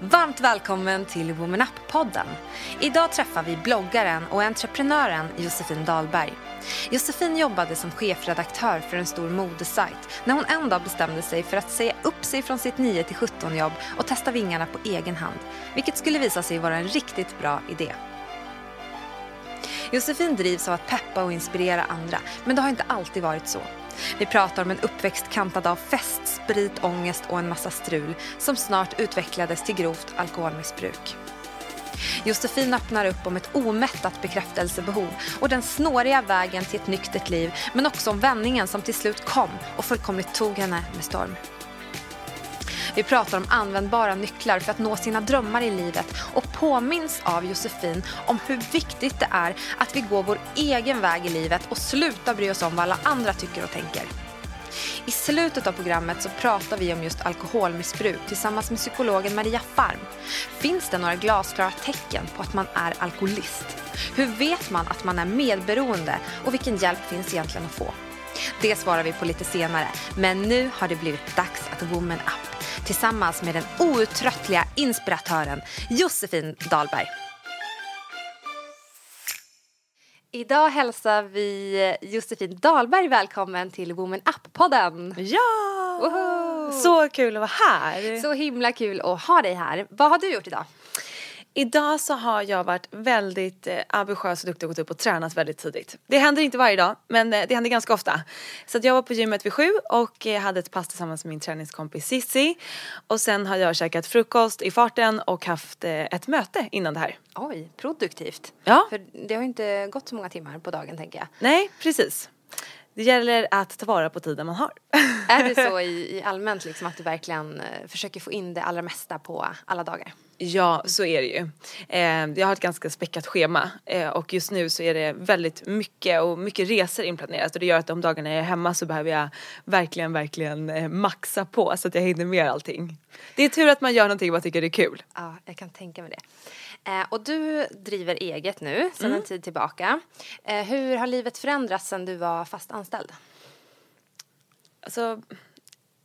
Varmt välkommen till Woman Up-podden. Idag träffar vi bloggaren och entreprenören Josefin Dahlberg. Josefin jobbade som chefredaktör för en stor modesajt när hon en dag bestämde sig för att säga upp sig från sitt 9-17 jobb och testa vingarna på egen hand, vilket skulle visa sig vara en riktigt bra idé. Josefin drivs av att peppa och inspirera andra, men det har inte alltid varit så. Vi pratar om en uppväxt kantad av fest, sprit, ångest och en massa strul som snart utvecklades till grovt alkoholmissbruk. Josefin öppnar upp om ett omättat bekräftelsebehov och den snåriga vägen till ett nyktert liv men också om vändningen som till slut kom och fullkomligt tog henne med storm. Vi pratar om användbara nycklar för att nå sina drömmar i livet och påminns av Josefin om hur viktigt det är att vi går vår egen väg i livet och slutar bry oss om vad alla andra tycker och tänker. I slutet av programmet så pratar vi om just alkoholmissbruk tillsammans med psykologen Maria Farm. Finns det några glasklara tecken på att man är alkoholist? Hur vet man att man är medberoende och vilken hjälp finns egentligen att få? Det svarar vi på lite senare, men nu har det blivit dags att Woman Up tillsammans med den outtröttliga inspiratören Josefin Dahlberg. Idag hälsar vi Josefin Dahlberg välkommen till Woman Up-podden. Ja! Woho! Så kul att vara här. Så himla kul att ha dig här. Vad har du gjort idag? Idag så har jag varit väldigt eh, ambitiös och duktig och gått upp och tränat väldigt tidigt. Det händer inte varje dag men eh, det händer ganska ofta. Så jag var på gymmet vid sju och eh, hade ett pass tillsammans med min träningskompis Sissi. Och sen har jag käkat frukost i farten och haft eh, ett möte innan det här. Oj, produktivt. Ja. För det har ju inte gått så många timmar på dagen tänker jag. Nej, precis. Det gäller att ta vara på tiden man har. Är det så i, i allmänt liksom att du verkligen eh, försöker få in det allra mesta på alla dagar? Ja, så är det ju. Eh, jag har ett ganska späckat schema eh, och just nu så är det väldigt mycket och mycket resor inplanerat och det gör att de dagarna jag är hemma så behöver jag verkligen, verkligen eh, maxa på så att jag hinner med allting. Det är tur att man gör någonting man tycker är kul. Ja, jag kan tänka mig det. Eh, och du driver eget nu sedan en tid tillbaka. Eh, hur har livet förändrats sedan du var fast anställd? Alltså,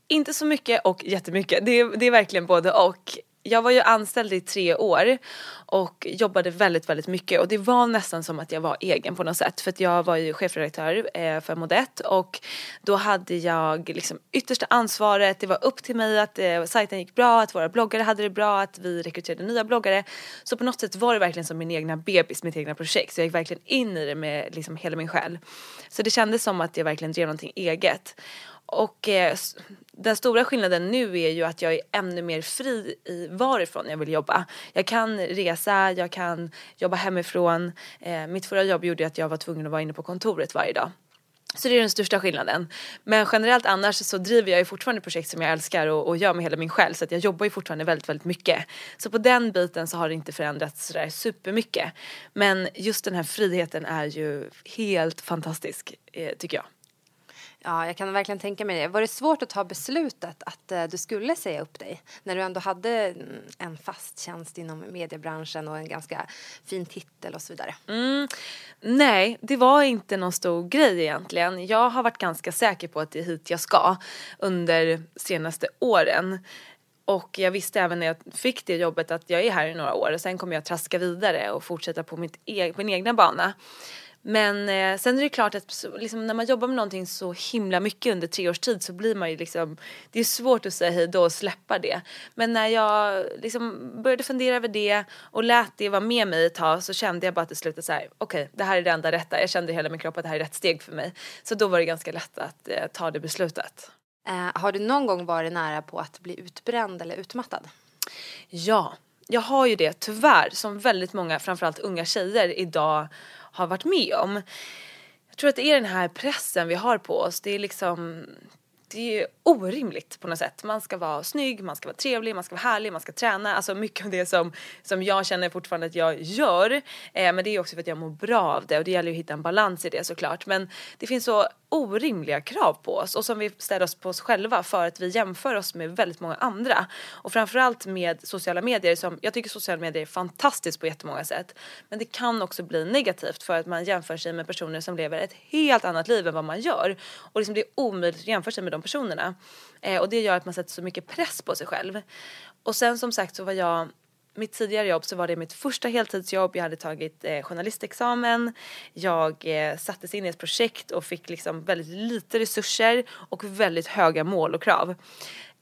inte så mycket och jättemycket. Det är, det är verkligen både och. Jag var ju anställd i tre år och jobbade väldigt, väldigt mycket och det var nästan som att jag var egen på något sätt för att jag var ju chefredaktör eh, för Modet och då hade jag liksom yttersta ansvaret, det var upp till mig att eh, sajten gick bra, att våra bloggare hade det bra, att vi rekryterade nya bloggare. Så på något sätt var det verkligen som min egna bebis, mitt egna projekt så jag gick verkligen in i det med liksom hela min själ. Så det kändes som att jag verkligen drev någonting eget. Och eh, den stora skillnaden nu är ju att jag är ännu mer fri i varifrån jag vill jobba. Jag kan resa, jag kan jobba hemifrån. Eh, mitt förra jobb gjorde att jag var tvungen att vara inne på kontoret varje dag. Så det är den största skillnaden. Men generellt annars så driver jag ju fortfarande projekt som jag älskar och, och gör med hela min själ. Så att jag jobbar ju fortfarande väldigt, väldigt mycket. Så på den biten så har det inte förändrats sådär supermycket. Men just den här friheten är ju helt fantastisk, eh, tycker jag. Ja, jag kan verkligen tänka mig det. Var det svårt att ta beslutet att eh, du skulle säga upp dig när du ändå hade mm, en fast tjänst inom mediebranschen och en ganska fin titel och så vidare? Mm. Nej, det var inte någon stor grej egentligen. Jag har varit ganska säker på att det är hit jag ska under senaste åren. Och jag visste även när jag fick det jobbet att jag är här i några år och sen kommer jag traska vidare och fortsätta på mitt e- min egna bana. Men eh, sen är det klart att så- liksom, när man jobbar med någonting så himla mycket under tre års tid så blir man ju liksom, det är svårt att säga hej då och släppa det. Men när jag liksom började fundera över det och lät det vara med mig ett tag så kände jag bara till slut att så här, okej det här är det enda rätta. Jag kände i hela min kropp att det här är rätt steg för mig. Så då var det ganska lätt att eh, ta det beslutet. Eh, har du någon gång varit nära på att bli utbränd eller utmattad? Ja, jag har ju det tyvärr som väldigt många, framförallt unga tjejer idag har varit med om. Jag tror att det är den här pressen vi har på oss. Det är liksom det är orimligt på något sätt. Man ska vara snygg, man ska vara trevlig, man ska vara härlig, man ska träna. Alltså mycket av det som, som jag känner fortfarande att jag gör. Eh, men det är också för att jag mår bra av det och det gäller ju att hitta en balans i det såklart. Men det finns så orimliga krav på oss och som vi ställer oss på oss själva för att vi jämför oss med väldigt många andra. Och framförallt med sociala medier som, jag tycker sociala medier är fantastiskt på jättemånga sätt. Men det kan också bli negativt för att man jämför sig med personer som lever ett helt annat liv än vad man gör. Och liksom det är omöjligt att jämföra sig med de personerna. Eh, och det gör att man sätter så mycket press på sig själv. Och sen som sagt så var jag mitt tidigare jobb så var det mitt första heltidsjobb. Jag hade tagit eh, journalistexamen. Jag eh, sattes in i ett projekt och fick liksom väldigt lite resurser och väldigt höga mål och krav.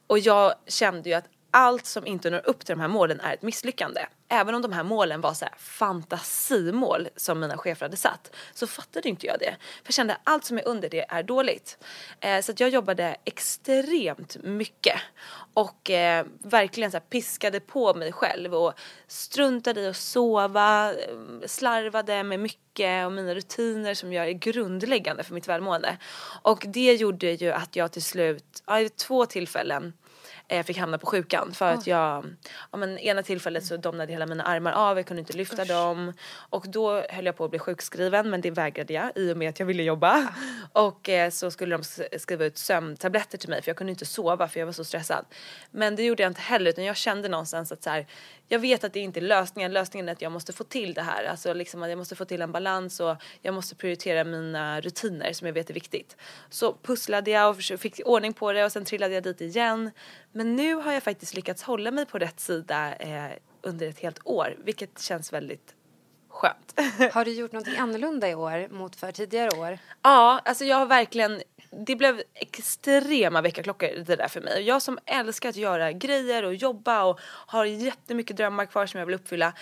Och jag kände ju att allt som inte når upp till de här målen är ett misslyckande. Även om de här målen var så här fantasimål som mina chefer hade satt så fattade inte jag det. För jag kände att allt som är under det är dåligt. Eh, så att jag jobbade extremt mycket och eh, verkligen så här piskade på mig själv och struntade i att sova, slarvade med mycket och mina rutiner som jag är grundläggande för mitt välmående. Och det gjorde ju att jag till slut, ja, vid två tillfällen eh, fick hamna på sjukan för att jag, ja men ena tillfället så domnade hela mina armar av, jag kunde inte lyfta dem. Och då höll jag på att bli sjukskriven men det vägrade jag i och med att jag ville jobba. Och eh, så skulle de skriva ut sömntabletter till mig för jag kunde inte sova för jag var så stressad. Men det gjorde jag inte heller utan jag kände någonstans att så här, jag vet att det inte är lösningen, lösningen är att jag måste få till det här, alltså liksom att jag måste få till en balans och jag måste prioritera mina rutiner som jag vet är viktigt. Så pusslade jag och fick ordning på det och sen trillade jag dit igen. Men nu har jag faktiskt lyckats hålla mig på rätt sida eh, under ett helt år, vilket känns väldigt skönt. Har du gjort någonting annorlunda i år mot för tidigare år? Ja, alltså jag har verkligen det blev extrema väckarklockor det där för mig. Jag som älskar att göra grejer och jobba och har jättemycket drömmar kvar som jag vill uppfylla.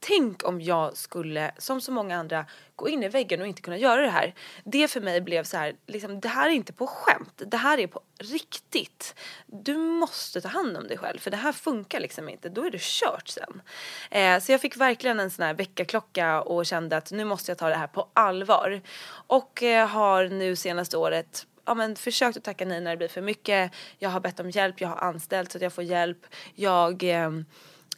Tänk om jag skulle, som så många andra, gå in i väggen och inte kunna göra det här. Det för mig blev så här, liksom, det här är inte på skämt. Det här är på riktigt. Du måste ta hand om dig själv för det här funkar liksom inte. Då är det kört sen. Eh, så jag fick verkligen en sån här väckarklocka och kände att nu måste jag ta det här på allvar. Och eh, har nu senaste året ja, men försökt att tacka nej när det blir för mycket. Jag har bett om hjälp, jag har anställt så att jag får hjälp. Jag eh,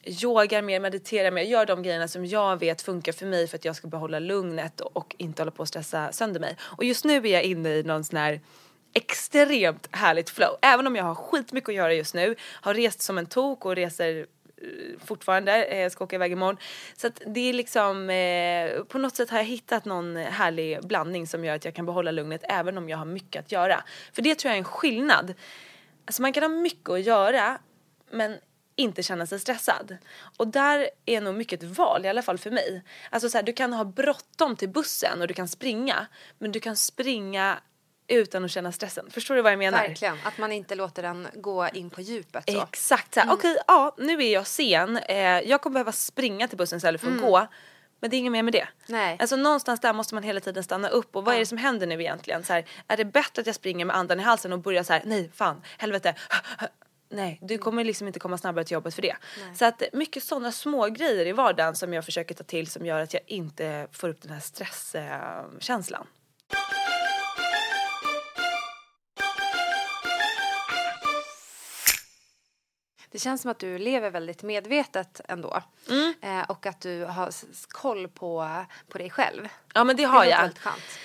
yogar mer, mediterar mer, gör de grejerna som jag vet funkar för mig för att jag ska behålla lugnet och, inte hålla på att stressa sönder mig. Och just nu är jag inne i någon sån här extremt härligt flow. Även om jag har skitmycket att göra just nu, har rest som en tok och reser eh, fortfarande, Jag ska åka iväg imorgon. Så att det är liksom, eh, på något sätt har jag hittat någon härlig blandning som gör att jag kan behålla lugnet även om jag har mycket att göra. För det tror jag är en skillnad. Alltså man kan ha mycket att göra men inte känna sig stressad. Och där är nog mycket ett val, i alla fall för mig. Alltså så här, du kan ha bråttom till bussen och du kan springa, men du kan springa utan att känna stressen. Förstår du vad jag menar? Verkligen, att man inte låter den gå in på djupet så. Exakt, så här, okej, ja, nu är jag sen. Eh, jag kommer behöva springa till bussen istället för att gå. Men det är inget mer med det. Nej. Alltså någonstans där måste man hela tiden stanna upp och vad är det som händer nu egentligen? Så här, är det bättre att jag springer med andan i halsen och börjar så här, nej fan, helvete. Nej, du kommer liksom inte komma snabbare till jobbet för det. Så att mycket sådana små grejer i vardagen som jag försöker ta till som gör att jag inte får upp den här stresskänslan. Det känns som att du lever väldigt medvetet ändå. Mm. Eh, och att du har koll på, på dig själv. Ja men det Det har låter jag. väldigt skönt.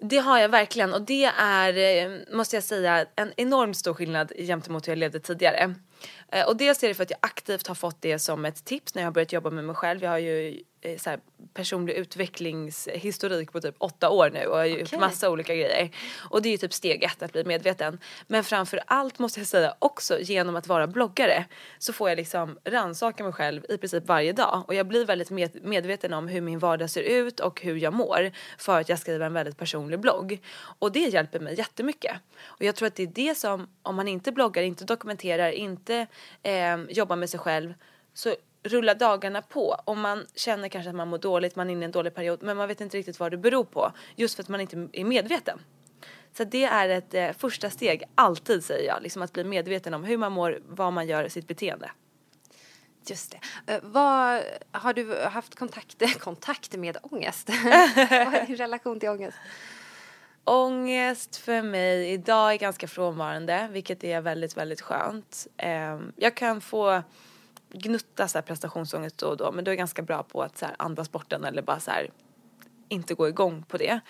Det har jag verkligen och det är, eh, måste jag säga, en enormt stor skillnad gentemot hur jag levde tidigare. Eh, Och dels är det för att jag aktivt har fått det som ett tips när jag har börjat jobba med mig själv. Jag har ju eh, så här, personlig utvecklingshistorik på typ åtta år nu och har gjort Okej. massa olika grejer. Och det är ju typ steg ett att bli medveten. Men framför allt måste jag säga också genom att vara bloggare så får jag liksom rannsaka mig själv i princip varje dag. Och jag blir väldigt med, medveten om hur min vardag ser ut och hur jag mår för att jag skriver en väldigt personlig blogg. Och det hjälper mig jättemycket. Och jag tror att det är det som, om man inte bloggar, inte dokumenterar, inte eh, jobbar med sig själv så rullar dagarna på och man känner kanske att man mår dåligt, man är inne i en dålig period men man vet inte riktigt vad det beror på just för att man inte är medveten. Så det är ett eh, första steg, alltid säger jag, liksom att bli medveten om hur man mår, vad man gör, sitt beteende. Just det. Eh, vad, har du haft kontakt, kontakt med ångest? vad är din relation till ångest? Ångest för mig idag är ganska frånvarande vilket är väldigt, väldigt skönt. Ehm, jag kan få gnutta så här prestationsångest då och då men då är jag ganska bra på att så här andas bort den eller bara så här inte gå igång på det.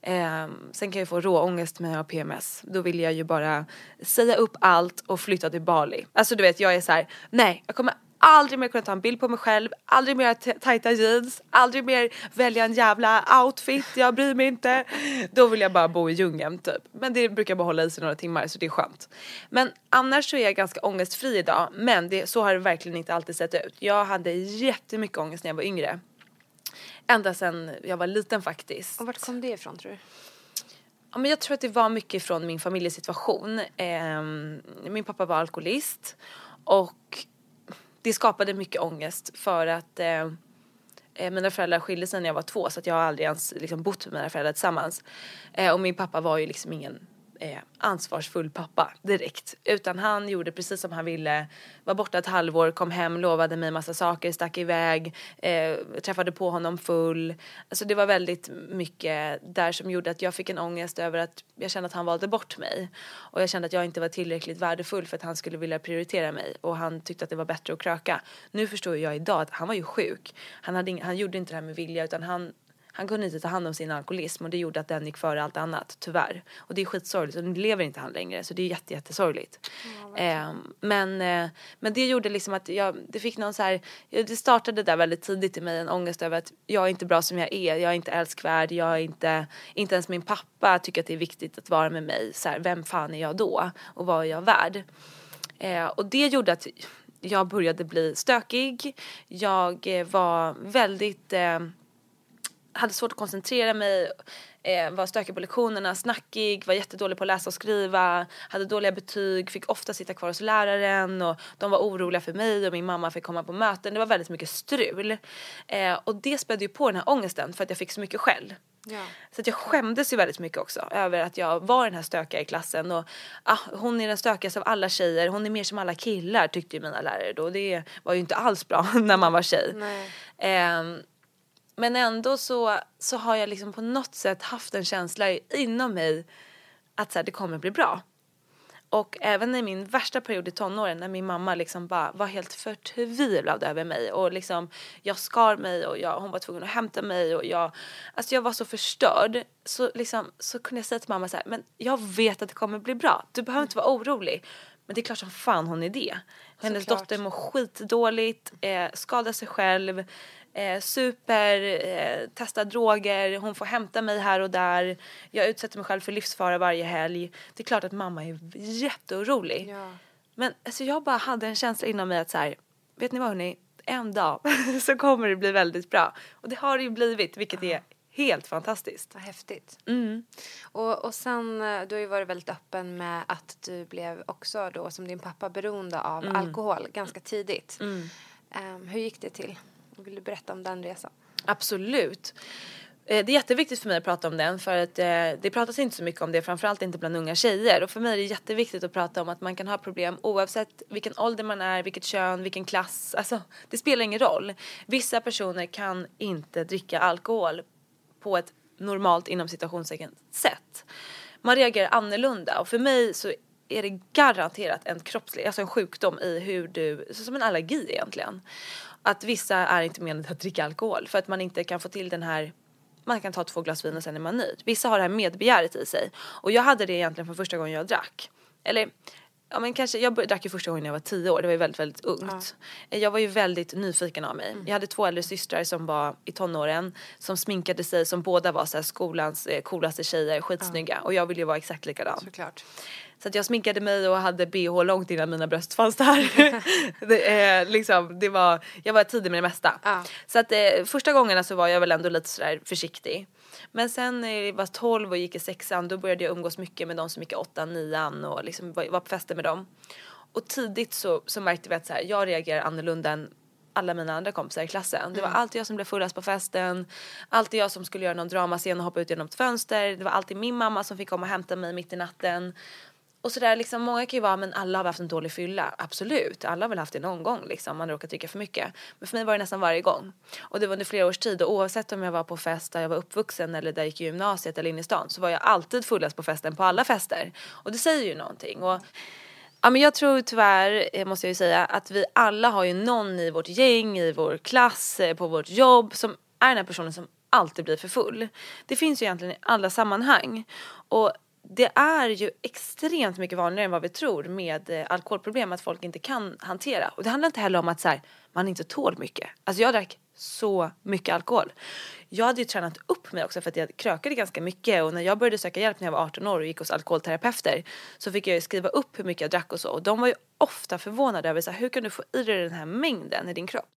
Ehm, sen kan jag få råångest med jag har PMS. Då vill jag ju bara säga upp allt och flytta till Bali. Alltså du vet jag är så här: nej jag kommer aldrig mer kunna ta en bild på mig själv, aldrig mer tajta jeans, aldrig mer välja en jävla outfit, jag bryr mig inte. Då vill jag bara bo i djungeln typ. Men det brukar bara hålla i sig några timmar så det är skönt. Men annars så är jag ganska ångestfri idag men det, så har det verkligen inte alltid sett ut. Jag hade jättemycket ångest när jag var yngre. Ända sedan jag var liten faktiskt. Och vart kom det ifrån tror du? Ja, men jag tror att det var mycket från min familjesituation. Ehm, min pappa var alkoholist och det skapade mycket ångest för att eh, eh, mina föräldrar skilde sig när jag var två så att jag har aldrig ens liksom, bott med mina föräldrar tillsammans. Eh, och min pappa var ju liksom ingen eh, ansvarsfull pappa direkt. Utan han gjorde precis som han ville. Var borta ett halvår, kom hem, lovade mig massa saker, stack iväg, eh, träffade på honom full. Alltså det var väldigt mycket där som gjorde att jag fick en ångest över att jag kände att han valde bort mig. Och jag kände att jag inte var tillräckligt värdefull för att han skulle vilja prioritera mig. Och han tyckte att det var bättre att kröka. Nu förstår jag idag att han var ju sjuk. Han, hade ing- han gjorde inte det här med vilja utan han han kunde inte ta hand om sin alkoholism och det gjorde att den gick före allt annat, tyvärr. Och det är skitsorgligt och nu lever inte han längre så det är jätte, jättesorgligt. Ehm, men, eh, men det gjorde liksom att jag, det fick någon så här, ja, det startade där väldigt tidigt i mig en ångest över att jag är inte bra som jag är, jag är inte älskvärd, jag är inte, inte ens min pappa tycker att det är viktigt att vara med mig. Så här, vem fan är jag då? Och vad är jag värd? Eh, och det gjorde att jag började bli stökig. Jag eh, var väldigt eh, hade svårt att koncentrera mig, eh, var stökig på lektionerna, snackig, var jättedålig på att läsa och skriva, hade dåliga betyg, fick ofta sitta kvar hos läraren och de var oroliga för mig och min mamma fick komma på möten. Det var väldigt mycket strul. Eh, och det spädde ju på den här ångesten för att jag fick så mycket skäll. Ja. Så att jag skämdes ju väldigt mycket också över att jag var den här stökiga i klassen och ah, hon är den stökigaste av alla tjejer, hon är mer som alla killar tyckte ju mina lärare då. Det var ju inte alls bra när man var tjej. Nej. Men ändå så, så har jag liksom på något sätt haft en känsla inom mig att så här, det kommer bli bra. Och även i min värsta period i tonåren när min mamma liksom bara var helt förtvivlad över mig och liksom jag skar mig och jag, hon var tvungen att hämta mig och jag, alltså jag var så förstörd så liksom så kunde jag säga till mamma så här, men jag vet att det kommer bli bra, du behöver inte vara orolig. Men det är klart som fan hon är det. Hennes Såklart. dotter mår skitdåligt, eh, skadar sig själv, eh, super, eh, testar droger, hon får hämta mig här och där. Jag utsätter mig själv för livsfara varje helg. Det är klart att mamma är jätteorolig. Ja. Men alltså jag bara hade en känsla inom mig att så här, vet ni vad hörni, en dag så kommer det bli väldigt bra. Och det har det ju blivit, vilket är helt fantastiskt. Vad häftigt. Mm. Och, och sen, eh, du har ju varit väldigt öppen med att du blev också då som din pappa beroende av Mm. alkohol ganska tidigt. Ehm, hur gick det till? Vill du berätta om den resan? Absolut. Eh, det är jätteviktigt för mig att prata om den för att eh, det pratas inte så mycket om det, framförallt inte bland unga tjejer. Och för mig är det jätteviktigt att prata om att man kan ha problem oavsett vilken ålder man är, vilket kön, vilken klass. Alltså, det spelar ingen roll. Vissa personer kan inte dricka alkohol på ett normalt inom citationstecken sätt. Man reagerar annorlunda och för mig så är det garanterat en kroppslig, alltså en sjukdom i hur du, som en allergi egentligen. Att vissa är inte menade att dricka alkohol för att man inte kan få till den här man kan ta två glas vin och sen är man nöjd. Vissa har det här medbegäret i sig. Och jag hade det egentligen från första gången jag drack. Eller Ja men kanske, jag drack ju första gången när jag var tio år, det var ju väldigt väldigt ungt. Jag var ju väldigt nyfiken av mig. Jag hade två äldre systrar som var i tonåren som sminkade sig som båda var så skolans eh, coolaste tjejer, skitsnygga och jag ville ju vara exakt likadan. Såklart. Så att jag sminkade mig och hade bh långt innan mina bröst fanns där. det, eh, liksom, det var, jag var tidig med det mesta. Ja. Så att eh, första gångerna så var jag väl ändå lite sådär försiktig. Men sen när jag var 12 och gick i sexan då började jag umgås mycket med de som gick i åttan, nian och liksom var, på fester med dem. Och tidigt så, så märkte vi att så här, jag reagerar annorlunda än alla mina andra kompisar i klassen. Det var alltid jag som blev fullast på festen. Alltid jag som skulle göra någon dramascen och hoppa ut genom ett fönster. Det var alltid min mamma som fick komma och hämta mig mitt i natten. Och sådär liksom, många kan ju vara, men alla har haft en dålig fylla. Absolut, alla har väl haft det någon gång liksom, man råkar dricka för mycket. Men för mig var det nästan varje gång. Och det var under flera års tid och oavsett om jag var på fest där jag var uppvuxen eller där jag gick i gymnasiet eller inne i stan så var jag alltid fullast på festen på alla fester. Och det säger ju någonting. Och, Ja men jag tror tyvärr, eh, måste jag ju säga, att vi alla har ju någon i vårt gäng, i vår klass, eh, på vårt jobb som är den här personen som alltid blir för full. Det finns ju egentligen i alla sammanhang. Och det är ju extremt mycket vanligare än vad vi tror med eh, alkoholproblem att folk inte kan hantera. Och det handlar inte heller om att så här, man inte tål mycket. Alltså jag drack så mycket alkohol. Jag hade ju tränat upp mig också för att jag krökade ganska mycket och när jag började söka hjälp när jag var 18 år och gick hos alkoholterapeuter så fick jag ju skriva upp hur mycket jag drack och så och de var ju ofta förvånade över så här, hur kan du få i dig den här mängden i din kropp?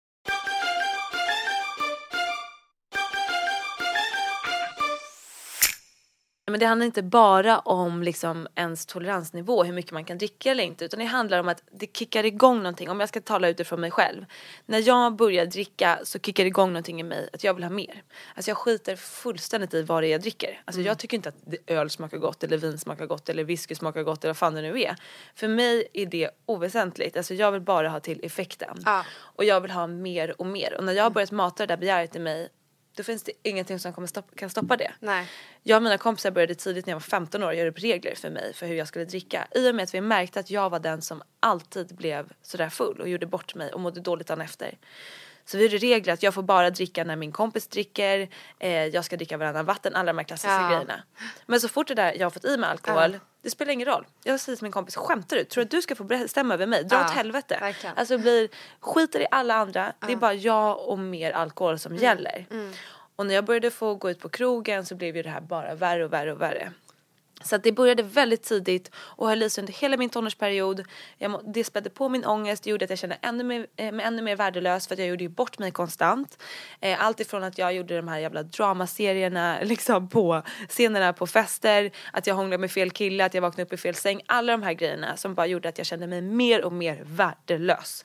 Men det handlar inte bara om liksom ens toleransnivå, hur mycket man kan dricka eller inte, utan det handlar om att det kickar igång någonting. Om jag ska tala utifrån mig själv. När jag börjar dricka så kickar det igång någonting i mig, att jag vill ha mer. Alltså jag skiter fullständigt i vad det är jag dricker. Alltså jag tycker inte att öl smakar gott, eller vin smakar gott, eller whisky smakar gott, eller vad fan det nu är. För mig är det oväsentligt. Alltså jag vill bara ha till effekten. Ja. Och jag vill ha mer och mer. Och när jag har börjat mata det där begäret i mig, då finns det ingenting som kommer stoppa, kan stoppa det. Nej. Jag och mina kompisar började tidigt när jag var 15 år göra upp regler för mig för hur jag skulle dricka. I och med att vi märkte att jag var den som alltid blev sådär full och gjorde bort mig och mådde dåligt dagen efter. Så vi gjorde regler att jag får bara dricka när min kompis dricker, eh, jag ska dricka varannan vatten, alla de här klassiska Ja. grejerna. Men så fort det där jag har fått i mig alkohol, det spelar ingen roll. Jag säger till min kompis, skämtar du? Tror du att du ska få bestämma över mig? Dra Ja, åt helvete. verkligen. Alltså det blir, skiter i alla andra, det är bara jag och mer alkohol som Mm. gäller. Och när jag började få gå ut på krogen så blev ju det här bara värre och värre och värre. Så att det började väldigt tidigt och höll i sig under hela min tonårsperiod. Jag, må- det spädde på min ångest, det gjorde att jag kände ännu mer, eh, mig ännu mer värdelös för att jag gjorde ju bort mig konstant. Eh, allt ifrån att jag gjorde de här jävla dramaserierna liksom på scenerna på fester, att jag hånglade med fel kille, att jag vaknade upp i fel säng. Alla de här grejerna som bara gjorde att jag kände mig mer och mer värdelös.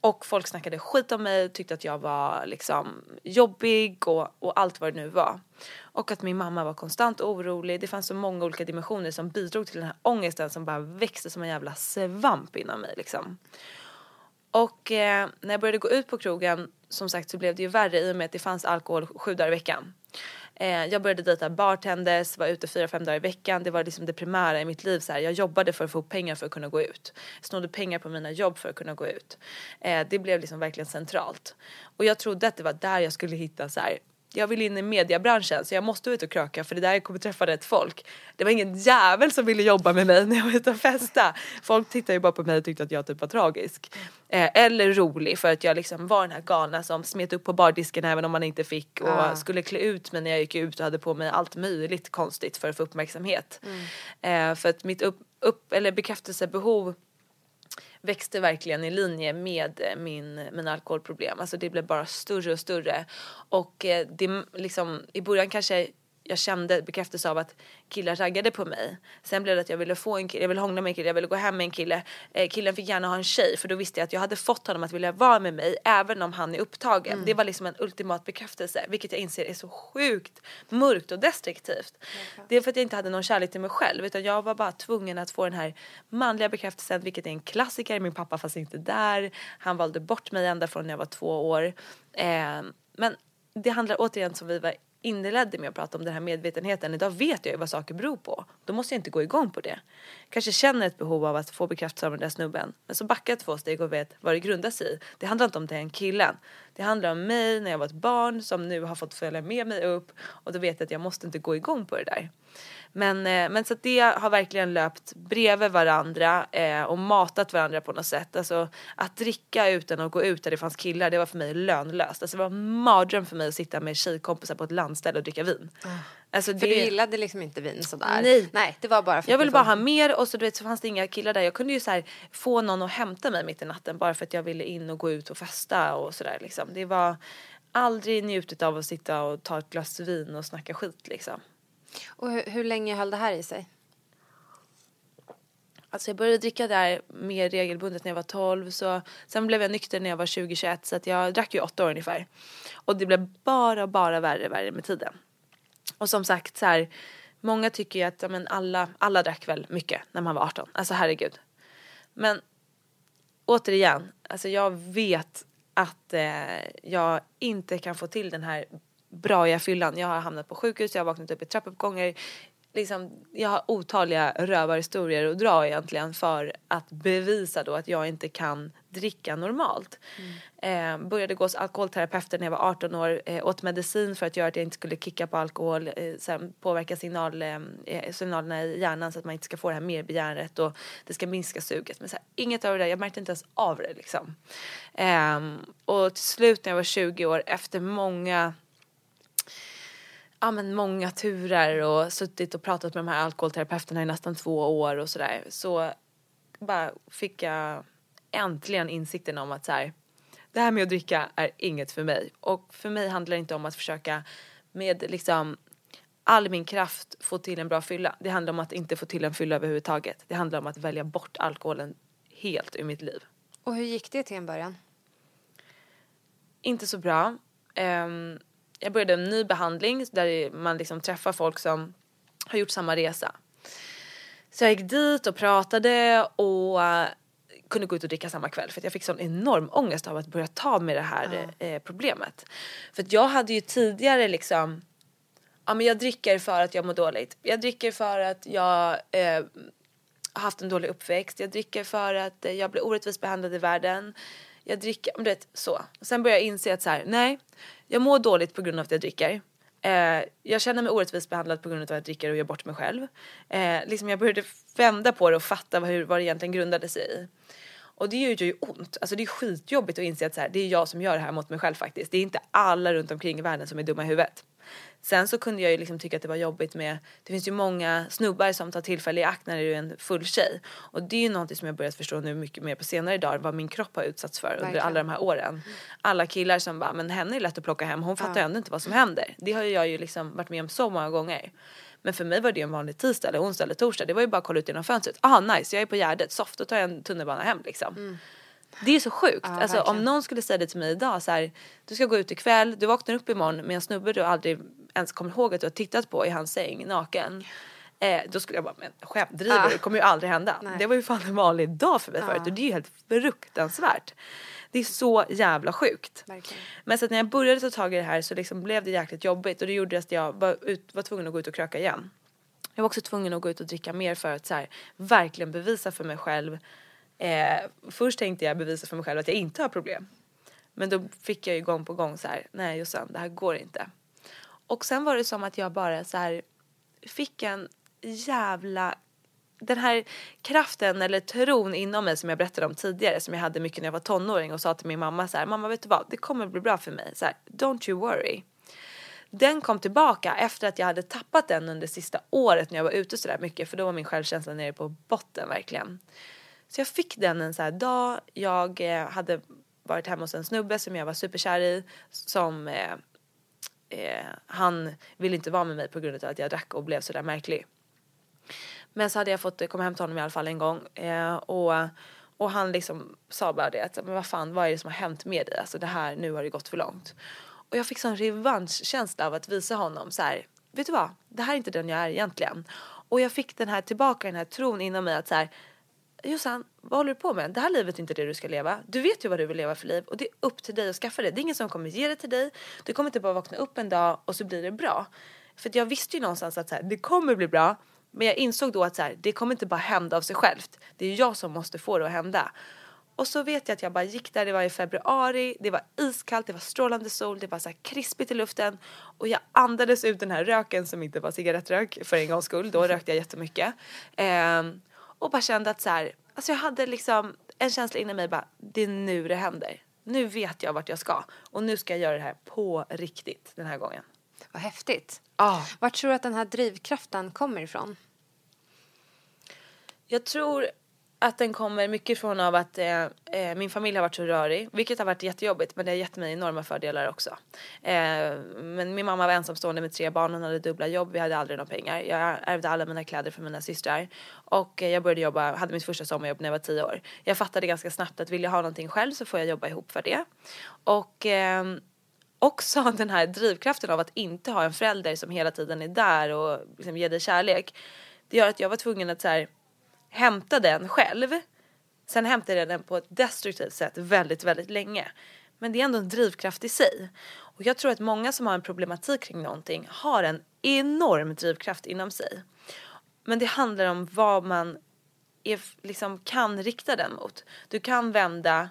Och folk snackade skit om mig, tyckte att jag var liksom jobbig och, och allt vad det nu var. Och att min mamma var konstant orolig. Det fanns så många olika dimensioner som bidrog till den här ångesten som bara växte som en jävla svamp inom mig liksom. Och eh, när jag började gå ut på krogen, som sagt så blev det ju värre i och med att det fanns alkohol sju dagar i veckan. Eh, jag började dejta bartenders, var ute fyra, fem dagar i veckan. Det var liksom det primära i mitt liv. Så här. Jag jobbade för att få pengar för att kunna gå ut. Jag snodde pengar på mina jobb för att kunna gå ut. Eh, det blev liksom verkligen centralt. Och jag trodde att det var där jag skulle hitta så här. Jag vill in i mediebranschen så jag måste ut och kröka för det där jag kommer träffa rätt folk. Det var ingen jävel som ville jobba med mig när jag var ute och festa. Folk tittade ju bara på mig och tyckte att jag typ var tragisk. Eh, eller rolig för att jag liksom var den här galna som smet upp på bardisken även om man inte fick och skulle klä ut mig när jag gick ut och hade på mig allt möjligt konstigt för att få uppmärksamhet. Eh, för att mitt upp, upp, eller bekräftelsebehov växte verkligen i linje med eh, min, mina alkoholproblem. Alltså det blev bara större och större. Och eh, det liksom, i början kanske jag kände bekräftelse av att killar raggade på mig. Sen blev det att jag ville få en kille, jag ville hångla med en kille, jag ville gå hem med en kille. Eh, killen fick gärna ha en tjej för då visste jag att jag hade fått honom att vilja vara med mig även om han är upptagen. Det var liksom en ultimat bekräftelse vilket jag inser är så sjukt mörkt och destruktivt. Det är för att jag inte hade någon kärlek till mig själv utan jag var bara tvungen att få den här manliga bekräftelsen vilket är en klassiker. Min pappa fanns inte där. Han valde bort mig ända från när jag var två år. Eh, men det handlar återigen som vi var inledde med att prata om den här medvetenheten. Idag vet jag ju vad saker beror på. Då måste jag inte gå igång på det. Kanske känner ett behov av att få bekräftelse av den där snubben. Men så backar jag två steg och vet vad det grundar sig i. Det handlar inte om den killen. Det handlar om mig när jag var ett barn som nu har fått följa med mig upp. Och då vet jag att jag måste inte gå igång på det där. Men, eh, men så det har verkligen löpt bredvid varandra eh, och matat varandra på något sätt. Alltså att dricka utan att gå ut där det fanns killar det var för mig lönlöst. Alltså det var en mardröm för mig att sitta med tjejkompisar på ett landställe och dricka vin. Alltså För det- du gillade liksom inte vin sådär? Nej. Nej, det var bara för jag ville bara ha mer och så, du vet, så fanns det inga killar där. Jag kunde ju så här, få någon att hämta mig mitt i natten bara för att jag ville in och gå ut och festa och sådär liksom. Det var aldrig njutet av att sitta och ta ett glas vin och snacka skit liksom. Och hur, hur länge höll det här i sig? Alltså jag började dricka där mer regelbundet när jag var 12 så sen blev jag nykter när jag var 20-21 så att jag drack ju åtta år ungefär. Och det blev bara, bara värre, värre med tiden. Och som sagt så här, många tycker ju att ja, men alla, alla drack väl mycket när man var 18. Alltså herregud. Men återigen, alltså jag vet att eh, jag inte kan få till den här braiga fyllan. Jag har hamnat på sjukhus, jag har vaknat upp i trappuppgångar. Liksom, jag har otaliga rövarhistorier att dra egentligen för att bevisa då att jag inte kan dricka normalt. Eh, började gå hos alkoholterapeuter när jag var 18 år, eh, åt medicin för att göra att jag inte skulle kicka på alkohol, eh, sen påverka signal, eh, eh, signalerna i hjärnan så att man inte ska få det här merbegäret och det ska minska suget. Men så här, inget av det där, jag märkte inte ens av det liksom. Ehm, och till slut när jag var 20 år, efter många ja, men många turer och suttit och pratat med de här alkoholterapeuterna i nästan två år och sådär så bara fick jag äntligen insikten om att så här, det här med att dricka är inget för mig. Och för mig handlar det inte om att försöka med liksom all min kraft få till en bra fylla. Det handlar om att inte få till en fylla överhuvudtaget. Det handlar om att välja bort alkoholen helt ur mitt liv. Och hur gick det till en början? inte så bra. Ehm, jag började en ny behandling där man liksom träffar folk som har gjort samma resa. Så jag gick dit och pratade och kunde gå ut och dricka samma kväll för jag fick sån enorm ångest av att börja ta med det här eh, problemet. För jag hade ju tidigare liksom ja men jag dricker för att jag mår dåligt. Jag dricker för att jag eh, har haft en dålig uppväxt. Jag dricker för att eh, jag blir orättvist behandlad i världen. Jag dricker, men du vet så. Sen börjar jag inse att så här, nej, jag mår dåligt på grund av att jag dricker. Eh, jag känner mig orättvist behandlad på grund av att jag dricker och gör bort mig själv. Eh, liksom jag började vända på det och fatta vad, hur, vad det egentligen grundade sig i. Och det gör ju ont. Alltså det är skitjobbigt att inse att så här, det är jag som gör det här mot mig själv faktiskt. Det är inte alla runt omkring i världen som är dumma i huvudet. Sen så kunde jag ju liksom tycka att det var jobbigt med, det finns ju många snubbar som tar tillfälle i akt när du är en full tjej. Och det är ju någonting som jag börjat förstå nu mycket mer på senare dagar vad min kropp har utsatts för under alla de här åren. Alla killar som bara, men henne är lätt att plocka hem, hon fattar ju ändå inte vad som händer. Det har ju jag ju liksom varit med om så många gånger. Men för mig var det en vanlig tisdag eller onsdag eller torsdag. Det var ju bara att kolla ut genom fönstret. Aha nice, jag är på Gärdet, soft, då tar jag en tunnelbana hem liksom. Det är så sjukt. Ja, alltså, om någon skulle säga det till mig idag så här, du ska gå ut ikväll, du vaknar upp imorgon med en snubbe du aldrig ens kommer ihåg att du har tittat på i hans säng naken. Eh, då skulle jag bara, men skämt, driver du? Det kommer ju aldrig hända. Nej. Det var ju fan en vanlig dag för mig förut och det är ju helt fruktansvärt. Det är så jävla sjukt. Verkligen. Men så när jag började ta tag i det här så liksom blev det jäkligt jobbigt och det gjorde att jag var, ut, var tvungen att gå ut och kröka igen. Jag var också tvungen att gå ut och dricka mer för att så här, verkligen bevisa för mig själv. Eh, först tänkte jag bevisa för mig själv att jag inte har problem. Men då fick jag ju gång på gång så här, nej Jossan det här går inte. Och sen var det som att jag bara så här fick en jävla den här kraften eller tron inom mig som jag berättade om tidigare som jag hade mycket när jag var tonåring och sa till min mamma så här, mamma vet du vad, det kommer bli bra för mig. Så här, don't you worry. Den kom tillbaka efter att jag hade tappat den under sista året när jag var ute så där mycket för då var min självkänsla nere på botten verkligen. Så jag fick den en så här dag, jag eh, hade varit hemma hos en snubbe som jag var superkär i som eh, eh, han ville inte vara med mig på grund av att jag drack och blev så där märklig. Men så hade jag fått komma hem till honom i alla fall en gång eh, och, och han liksom sa bara det att men vad fan vad är det som har hänt med dig? Alltså det här nu har det gått för långt. Och jag fick sån revanschkänsla av att visa honom så här, vet du vad, det här är inte den jag är egentligen. Och jag fick den här tillbaka den här tron inom mig att så här, Jossan, vad håller du på med? Det här livet är inte det du ska leva. Du vet ju vad du vill leva för liv och det är upp till dig att skaffa det. Det är ingen som kommer ge det till dig. Du kommer inte bara vakna upp en dag och så blir det bra. För att jag visste ju någonstans att så här, det kommer bli bra. Men jag insåg då att så här, det kommer inte bara hända av sig självt. Det är jag som måste få det att hända. Och så vet jag att jag bara gick där, det var i februari, det var iskallt, det var strålande sol, det var så här krispigt i luften och jag andades ut den här röken som inte var cigarettrök för en gångs skull, då rökte jag jättemycket. Eh, och bara kände att så här, alltså jag hade liksom en känsla inom mig bara, det är nu det händer. Nu vet jag vart jag ska och nu ska jag göra det här på riktigt den här gången. Vad häftigt. Ja. Vart tror du att den här drivkraften kommer ifrån? Jag tror att den kommer mycket från av att eh, eh, min familj har varit så rörig, vilket har varit jättejobbigt men det har gett mig enorma fördelar också. Eh, men min mamma var ensamstående med tre barn, hon hade dubbla jobb, vi hade aldrig några pengar. Jag ärvde alla mina kläder från mina systrar och eh, jag började jobba, hade mitt första sommarjobb när jag var tio år. Jag fattade ganska snabbt att vill jag ha någonting själv så får jag jobba ihop för det. Och ehm, också den här drivkraften av att inte ha en förälder som hela tiden är där och liksom ger dig kärlek. Det gör att jag var tvungen att så här, hämta den själv. Sen hämtade jag den på ett destruktivt sätt väldigt, väldigt länge. Men det är ändå en drivkraft i sig. Och jag tror att många som har en problematik kring någonting har en enorm drivkraft inom sig. Men det handlar om vad man är, liksom kan rikta den mot. Du kan vända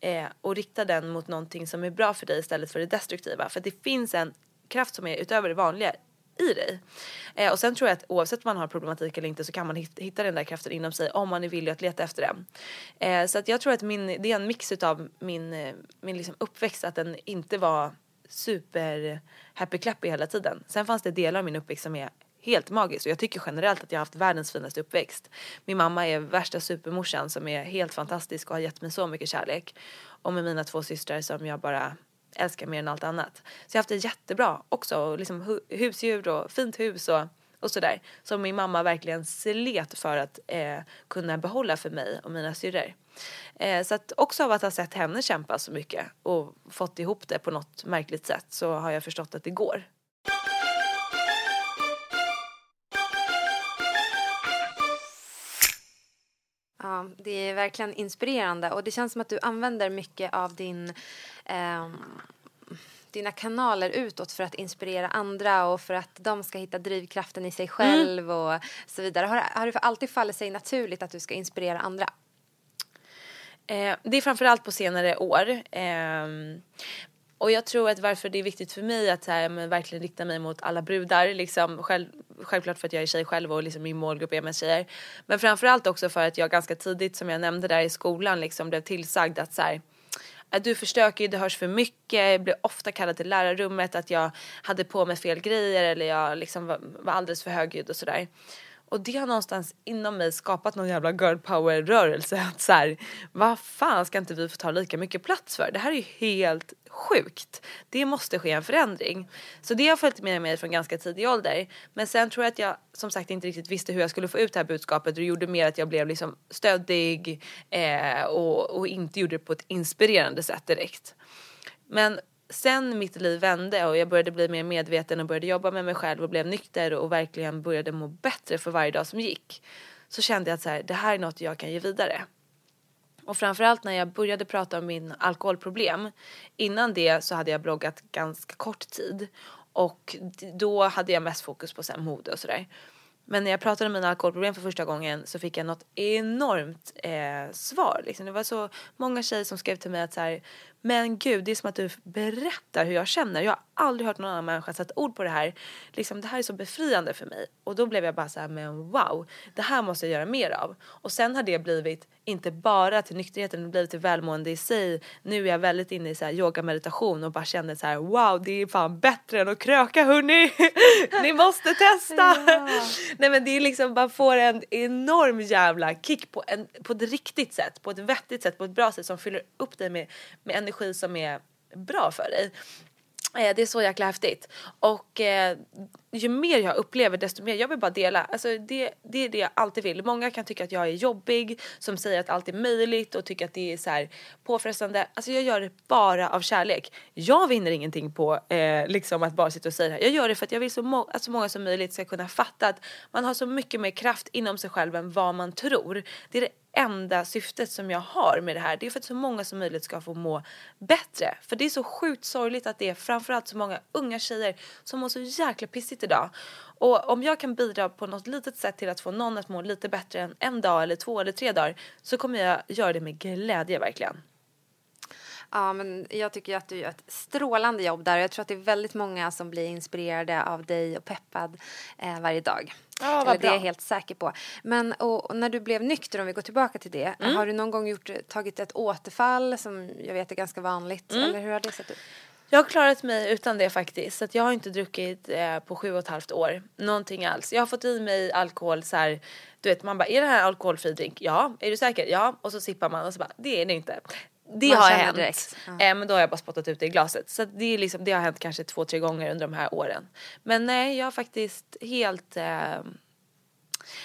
eh, och rikta den mot någonting som är bra för dig istället för det destruktiva. För det finns en kraft som är utöver det vanliga i dig. Eh, och sen tror jag att oavsett om man har problematik eller inte så kan man hitta, den där kraften inom sig om man är villig att leta efter den. Eh, så att jag tror att min, det är en mix utav min, eh, min liksom uppväxt att den inte var super happy clappy hela tiden. Sen fanns det delar av min uppväxt som är helt magisk och jag tycker generellt att jag har haft världens finaste uppväxt. Min mamma är värsta supermorsan som är helt fantastisk och har gett mig så mycket kärlek. Och med mina två systrar som jag bara älskar mer än allt annat. Så jag har haft det jättebra också, liksom hu- husdjur och fint hus och, och sådär. Som min mamma verkligen slet för att eh, kunna behålla för mig och mina syrror. Eh, så att också av att ha sett henne kämpa så mycket och fått ihop det på något märkligt sätt så har jag förstått att det går. Ja, det är verkligen inspirerande och det känns som att du använder mycket av din ehm, dina kanaler utåt för att inspirera andra och för att de ska hitta drivkraften i sig själv och så vidare. Har, har det alltid fallit sig naturligt att du ska inspirera andra? Eh, det är framförallt på senare år. Ehm, och jag tror att varför det är viktigt för mig att så här, men, verkligen rikta mig mot alla brudar. Liksom, själv, självklart för att jag är tjej själv och liksom min målgrupp är mest tjejer. Men framförallt också för att jag ganska tidigt, som jag nämnde där i skolan, liksom, blev tillsagd att så här, att du förstöker det hörs för mycket, jag blev ofta kallad till lärarrummet, att jag hade på mig fel grejer eller jag liksom var, var alldeles för högljudd och sådär. Och det har någonstans inom mig skapat någon jävla girl power rörelse att så här, vad fan ska inte vi få ta lika mycket plats för? Det här är ju helt sjukt. Det måste ske en förändring. Så det har följt med mig från ganska tidig ålder. Men sen tror jag att jag som sagt inte riktigt visste hur jag skulle få ut det här budskapet och det gjorde mer att jag blev liksom stöddig eh, och, och inte gjorde det på ett inspirerande sätt direkt. Men sen mitt liv vände och jag började bli mer medveten och började jobba med mig själv och blev nykter och verkligen började må bättre för varje dag som gick. Så kände jag att så här, det här är något jag kan ge vidare. Och framförallt när jag började prata om min alkoholproblem. Innan det så hade jag bloggat ganska kort tid. Och då hade jag mest fokus på så mode och sådär. Men när jag pratade om mina alkoholproblem för första gången så fick jag något enormt eh, svar. Liksom. Det var så många tjejer som skrev till mig att så här, men gud det är som att du berättar hur jag känner. Jag har aldrig hört någon annan människa sätta ord på det här. Liksom, det här är så befriande för mig. Och då blev jag bara så här, men wow, det här måste jag göra mer av. Och sen har det blivit, inte bara till nykterheten, det blivit till välmående i sig. Nu är jag väldigt inne i så här yoga meditation och bara känner så här, wow det är fan bättre än att kröka hörni. Ni måste testa. Nej men det är liksom bara får en enorm jävla kick på, en, på ett riktigt sätt, på ett vettigt sätt, på ett bra sätt som fyller upp dig med, med energi som är bra för dig. Eh, Det är så jäkla häftigt. Och eh, ju mer jag upplever desto mer, jag vill bara dela. Alltså det, det är det jag alltid vill. Många kan tycka att jag är jobbig, som säger att allt är möjligt och tycker att det är så här påfrestande. Alltså jag gör det bara av kärlek. Jag vinner ingenting på eh, liksom att bara sitta och säga det här. Jag gör det för att jag vill så må- att så många som möjligt ska kunna fatta att man har så mycket mer kraft inom sig själv än vad man tror. Det är det enda syftet som jag har med det här. Det är för att så många som möjligt ska få må bättre. För det är så sjukt sorgligt att det är framförallt så många unga tjejer som mår så jäkla pissigt idag. Och om jag kan bidra på något litet sätt till att få någon att må lite bättre än en dag eller två eller tre dagar så kommer jag göra det med glädje verkligen. Ja, men jag tycker att du gör ett strålande jobb där. Jag tror att det är väldigt många som blir inspirerade av dig och peppad eh, varje dag. Ja, Eller Det är jag helt säker på. Men och, och när du blev nykter, om vi går tillbaka till det. Mm. Har du någon gång gjort, tagit ett återfall som jag vet är ganska vanligt? Mm. Eller hur har det sett ut? Jag har klarat mig utan det faktiskt. Så att jag har inte druckit eh, på sju och ett halvt år. Någonting alls. Jag har fått i mig alkohol så här. Du vet man bara, är det här alkoholfri drink? Ja. Är du säker? Ja. Och så sippar man och så bara, det är det inte. Det Man har hänt. direkt. Ja. Eh, men då har jag bara spottat ut det i glaset. Så det, är liksom, det har hänt kanske två, tre gånger under de här åren. Men nej, jag har faktiskt helt... Eh,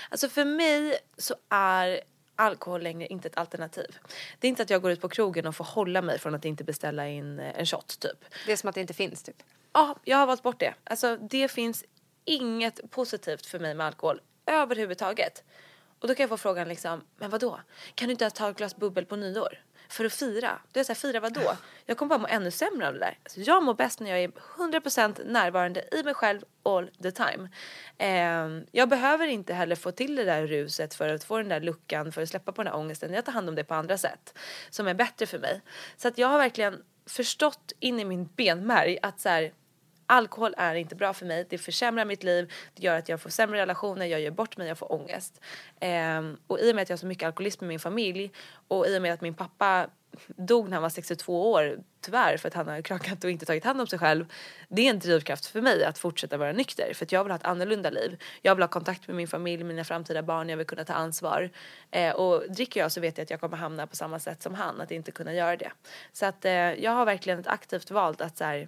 Alltså för mig så är alkohol längre inte ett alternativ. Det är inte att jag går ut på krogen och får hålla mig från att inte beställa in eh, en shot typ. Det är som att det inte finns typ. Ja, jag har valt bort det. Alltså det finns inget positivt för mig med alkohol överhuvudtaget. Och då kan jag få frågan liksom, men vad då? Kan du inte ens ta ett glas bubbel på nyår? För att fira? Du är så här, fira vad då? Jag kommer bara må ännu sämre av det där. Alltså, jag mår bäst när jag är 100% närvarande i mig själv all the time. Eh, jag behöver inte heller få till det där ruset för att få den där luckan, för att släppa på den där ångesten. Jag tar hand om det på andra sätt som är bättre för mig. Så att jag har verkligen förstått in i min benmärg att så här, alkohol är inte bra för mig. Det försämrar mitt liv. Det gör att jag får sämre relationer. Jag gör bort mig. Jag får ångest. Ehm, och i och med att jag har så mycket alkoholism i min familj och i och med att min pappa dog när han var 62 år tyvärr för att han har krakat och inte tagit hand om sig själv. Det är en drivkraft för mig att fortsätta vara nykter för att jag vill ha ett annorlunda liv. Jag vill ha kontakt med min familj, mina framtida barn, jag vill kunna ta ansvar. Eh, och dricker jag så vet jag att jag kommer hamna på samma sätt som han, att inte kunna göra det. Så att eh, jag har verkligen ett aktivt valt att så här,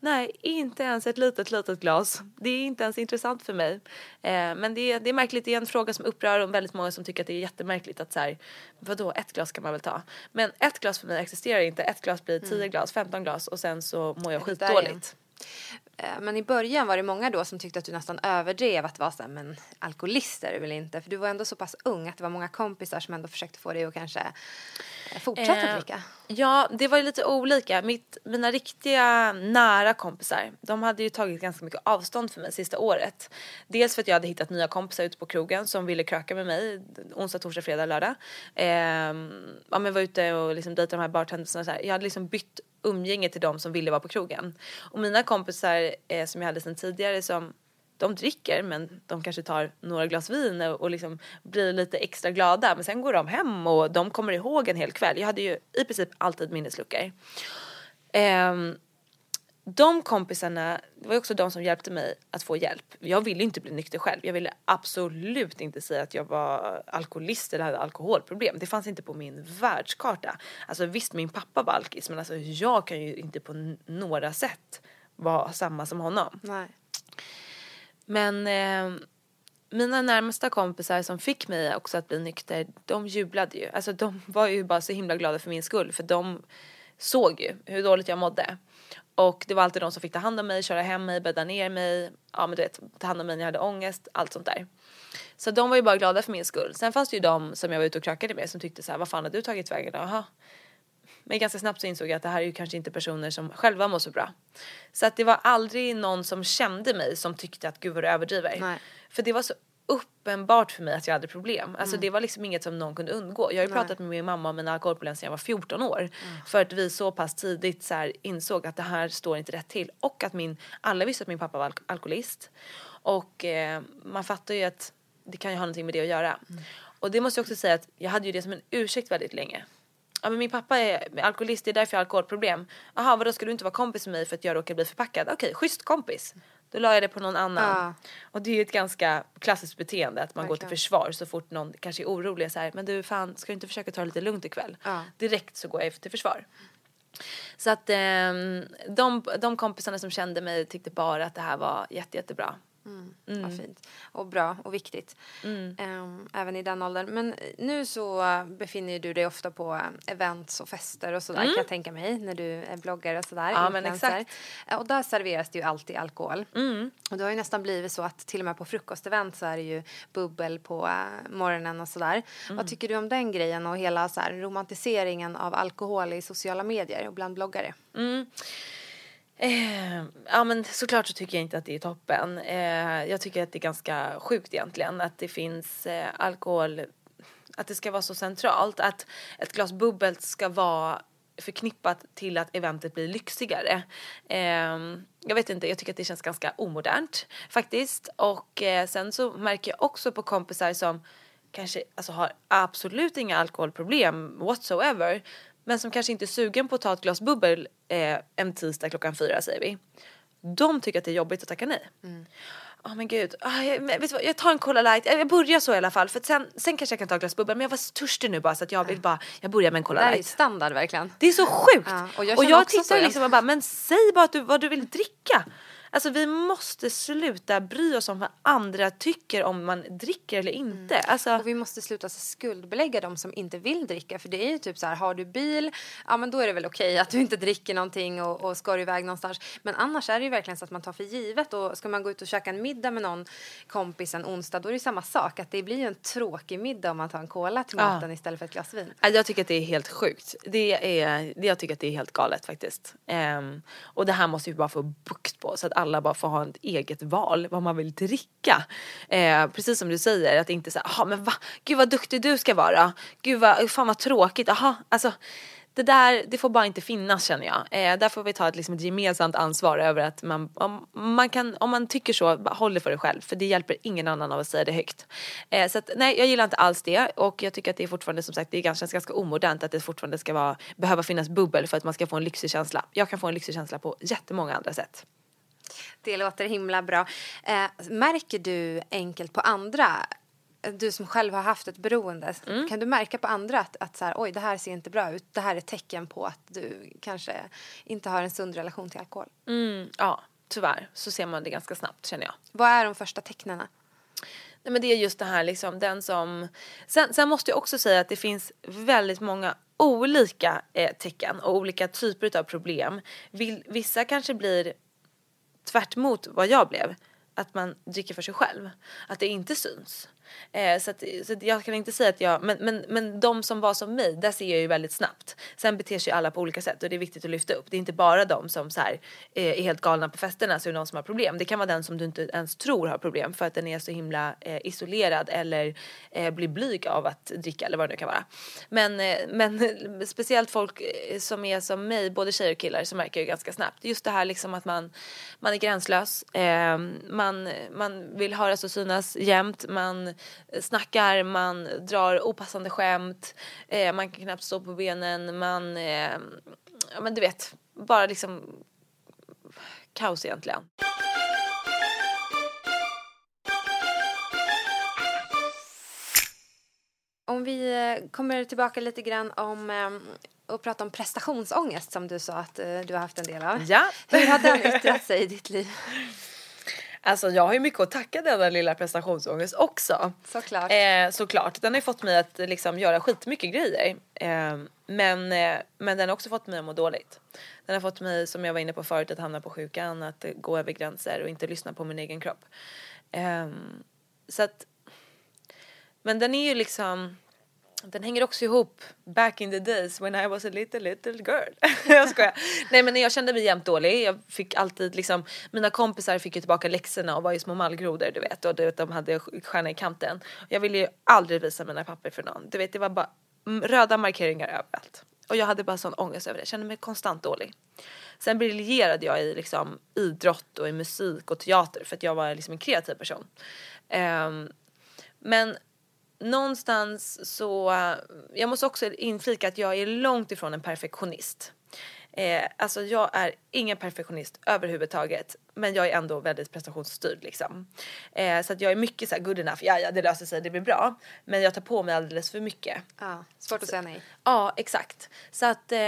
Nej, inte ens ett litet, litet glas. Det är inte ens intressant för mig. Eh, men det är, det är märkligt, det är en fråga som upprör och väldigt många som tycker att det är jättemärkligt att så här, vadå, ett glas kan man väl ta. Men ett glas för mig existerar inte. Ett glas blir 10 glas, 15 glas och sen så mår jag skitdåligt. Eh, Men i början var det många då som tyckte att du nästan överdrev att vara så här, men alkoholist är du väl inte? För du var ändå så pass ung att det var många kompisar som ändå försökte få dig att kanske eh, fortsätta Eh, dricka. Ja, det var ju lite olika. Mitt, mina riktiga nära kompisar, de hade ju tagit ganska mycket avstånd för mig sista året. Dels för att jag hade hittat nya kompisar ute på krogen som ville kröka med mig onsdag, torsdag, fredag, lördag. Ehm, ja, men var ute och liksom dejtade de här bartendersarna. Jag hade liksom bytt umgänge till de som ville vara på krogen. Och mina kompisar eh, som jag hade sedan tidigare som de dricker men de kanske tar några glas vin och, och liksom blir lite extra glada men sen går de hem och de kommer ihåg en hel kväll. Jag hade ju i princip alltid minnesluckor. Ehm, de kompisarna, det var också de som hjälpte mig att få hjälp. Jag ville inte bli nykter själv. Jag ville absolut inte säga att jag var alkoholist eller hade alkoholproblem. Det fanns inte på min världskarta. Alltså visst, min pappa var alkis men alltså jag kan ju inte på några sätt vara samma som honom. Nej. Men eh, mina närmsta kompisar som fick mig också att bli nykter, de jublade ju. Alltså de var ju bara så himla glada för min skull för de såg ju hur dåligt jag mådde. Och det var alltid de som fick ta hand om mig, köra hem mig, bädda ner mig, ja men du vet, ta hand om mig när jag hade ångest, allt sånt där. Så de var ju bara glada för min skull. Sen fanns det ju de som jag var ute och krökade med som tyckte så här, vad fan har du tagit vägen? Jaha. Men ganska snabbt så insåg jag att det här är ju kanske inte personer som själva mår så bra. Så att det var aldrig någon som kände mig som tyckte att gud vad du överdriver. Nej. För det var så uppenbart för mig att jag hade problem. Alltså det var liksom inget som någon kunde undgå. Jag har ju pratat med min mamma om mina alkoholproblem sedan jag var 14 år. För att vi så pass tidigt så här insåg att det här står inte rätt till. Och att min, alla visste att min pappa var alk- alkoholist. Och eh, man fattar ju att det kan ju ha någonting med det att göra. Och det måste jag också säga att jag hade ju det som en ursäkt väldigt länge. Ja men min pappa är alkoholist, det är därför jag har alkoholproblem. Jaha vadå ska du inte vara kompis med mig för att jag råkar bli förpackad? Okej, schysst kompis. Då la jag det på någon annan. Och det är ju ett ganska klassiskt beteende att man går till Verkligen. försvar så fort någon kanske är orolig så här, men du fan ska du inte försöka ta det lite lugnt ikväll? Ja. Direkt så går jag till försvar. Så att ehm, de, de kompisarna som kände mig tyckte bara att det här var jätte, jättebra. Vad fint. Och bra och viktigt. Ehm, även i den åldern. Men nu så befinner du dig ofta på eh, events och fester och sådär kan jag tänka mig. När du är bloggare och sådär. Ja, men exakt. Eh, Och där serveras det ju alltid alkohol. Och det har ju nästan blivit så att till och med på frukostevent så är det ju bubbel på eh, morgonen och sådär. Vad tycker du om den grejen och hela så romantiseringen av alkohol i sociala medier och bland bloggare? Eh, ja men såklart så tycker jag inte att det är toppen. Eh, jag tycker att det är ganska sjukt egentligen att det finns eh, alkohol, att det ska vara så centralt. Att ett glas bubbel ska vara förknippat till att eventet blir lyxigare. Eh, jag vet inte, jag tycker att det känns ganska omodernt faktiskt. Och eh, sen så märker jag också på kompisar som kanske alltså, har absolut inga alkoholproblem whatsoever men som kanske inte är sugen på att ta ett glas bubbel eh, en tisdag klockan fyra säger vi. De tycker att det är jobbigt att tacka nej. Ja men gud, ah, jag, men vet du vad, jag tar en Cola light, jag börjar så i alla fall för sen, sen kanske jag kan ta ett glas bubbel men jag var törstig nu bara så att jag vill bara, jag börjar med en Det Cola här är ju light. standard verkligen. Det är så sjukt! Ja, och och jag jag, också så, tittar jag- liksom och bara, men säg bara du, vad du vill dricka. Alltså vi måste sluta bry oss om vad andra tycker om man dricker eller inte. Alltså, Och vi måste sluta skuldbelägga de som inte vill dricka. För det är ju typ så här, har du bil, ja men då är det väl okej att du inte dricker någonting och, och ska du iväg någonstans. Men annars är det ju verkligen så att man tar för givet. Och ska man gå ut och käka en middag med någon kompis en onsdag, då är det samma sak. Att det blir ju en tråkig middag om man tar en cola till Ja. maten istället för ett glas vin. Ja, Jag tycker att det är helt sjukt. Det är, jag tycker att det är helt galet faktiskt. Ehm, och det här måste vi bara få bukt på så att alla bara får ha ett eget val vad man vill dricka. Eh, precis som du säger att inte säga så här, "Jaha, men va? Gud vad duktig du ska vara. Gud vad, fan vad tråkigt. Aha, alltså det där, det får bara inte finnas känner jag. Eh, där får vi ta ett, liksom, ett gemensamt ansvar över att man, om, man kan, om man tycker så, håll det för dig själv. För det hjälper ingen annan av att säga det högt. Eh, så att, nej, jag gillar inte alls det. Och jag tycker att det är fortfarande som sagt, det är ganska, ganska omodernt att det fortfarande ska vara, behöva finnas bubbel för att man ska få en lyxig känsla. Jag kan få en lyxig känsla på jättemånga andra sätt. Det låter himla bra. Eh, märker du enkelt på andra, du som själv har haft ett beroende, Mm. kan du märka på andra att, att så här, oj det här ser inte bra ut, det här är tecken på att du kanske inte har en sund relation till alkohol? Mm, ja, tyvärr så ser man det ganska snabbt känner jag. Vad är de första tecknen? Nej, men det är just det här liksom den som... Sen, sen måste jag också säga att det finns väldigt många olika eh, tecken och olika typer av problem. Vill, vissa kanske blir tvärt emot vad jag blev. Att man dricker för sig själv. Att det inte syns. Eh, så att, så att jag kan inte säga att jag, men, men, men de som var som mig, där ser jag ju väldigt snabbt. Sen beter sig alla på olika sätt och det är viktigt att lyfta upp. Det är inte bara de som så här, eh, är helt galna på festerna så är det någon som har problem. Det kan vara den som du inte ens tror har problem för att den är så himla eh, isolerad eller eh, blir blyg av att dricka eller vad det nu kan vara. Men, eh, men speciellt folk eh, som är som mig, både tjejer och killar, så märker jag ju ganska snabbt. Just det här liksom att man, man är gränslös, eh, man, man vill höras och synas jämt, man snackar, man drar opassande skämt, eh, man kan knappt stå på benen, man, eh, ja men du vet, bara liksom kaos egentligen. Om vi eh, kommer tillbaka lite grann om eh, och prata om prestationsångest som du sa att eh, du har haft en del av. Ja. Hur har den yttrat sig i ditt liv? Alltså jag har ju mycket att tacka denna lilla prestationsångest också. Såklart. Eh, såklart. Den har ju fått mig att liksom göra skitmycket grejer. Eh, men, eh, men den har också fått mig att må dåligt. Den har fått mig, som jag var inne på förut, att hamna på sjukan, att gå över gränser och inte lyssna på min egen kropp. Eh, så att, men den är ju liksom den hänger också ihop back in the days when I was a little little girl. jag skojar. Nej men jag kände mig jämt dålig. Jag fick alltid liksom, mina kompisar fick ju tillbaka läxorna och var ju små mallgrodor du vet och du vet, de hade stjärna i kanten. Jag ville ju aldrig visa mina papper för någon. Du vet det var bara röda markeringar överallt. Och jag hade bara sån ångest över det, jag kände mig konstant dålig. Sen briljerade jag i liksom idrott och i musik och teater för att jag var liksom en kreativ person. Um, men någonstans så, eh, jag måste också inflika att jag är långt ifrån en perfektionist. Eh, alltså jag är ingen perfektionist överhuvudtaget men jag är ändå väldigt prestationsstyrd liksom. Eh, så att jag är mycket så här good enough, ja ja det löser sig, det blir bra. Men jag tar på mig alldeles för mycket. Ja, svårt att säga nej. Ja, exakt. Så att eh,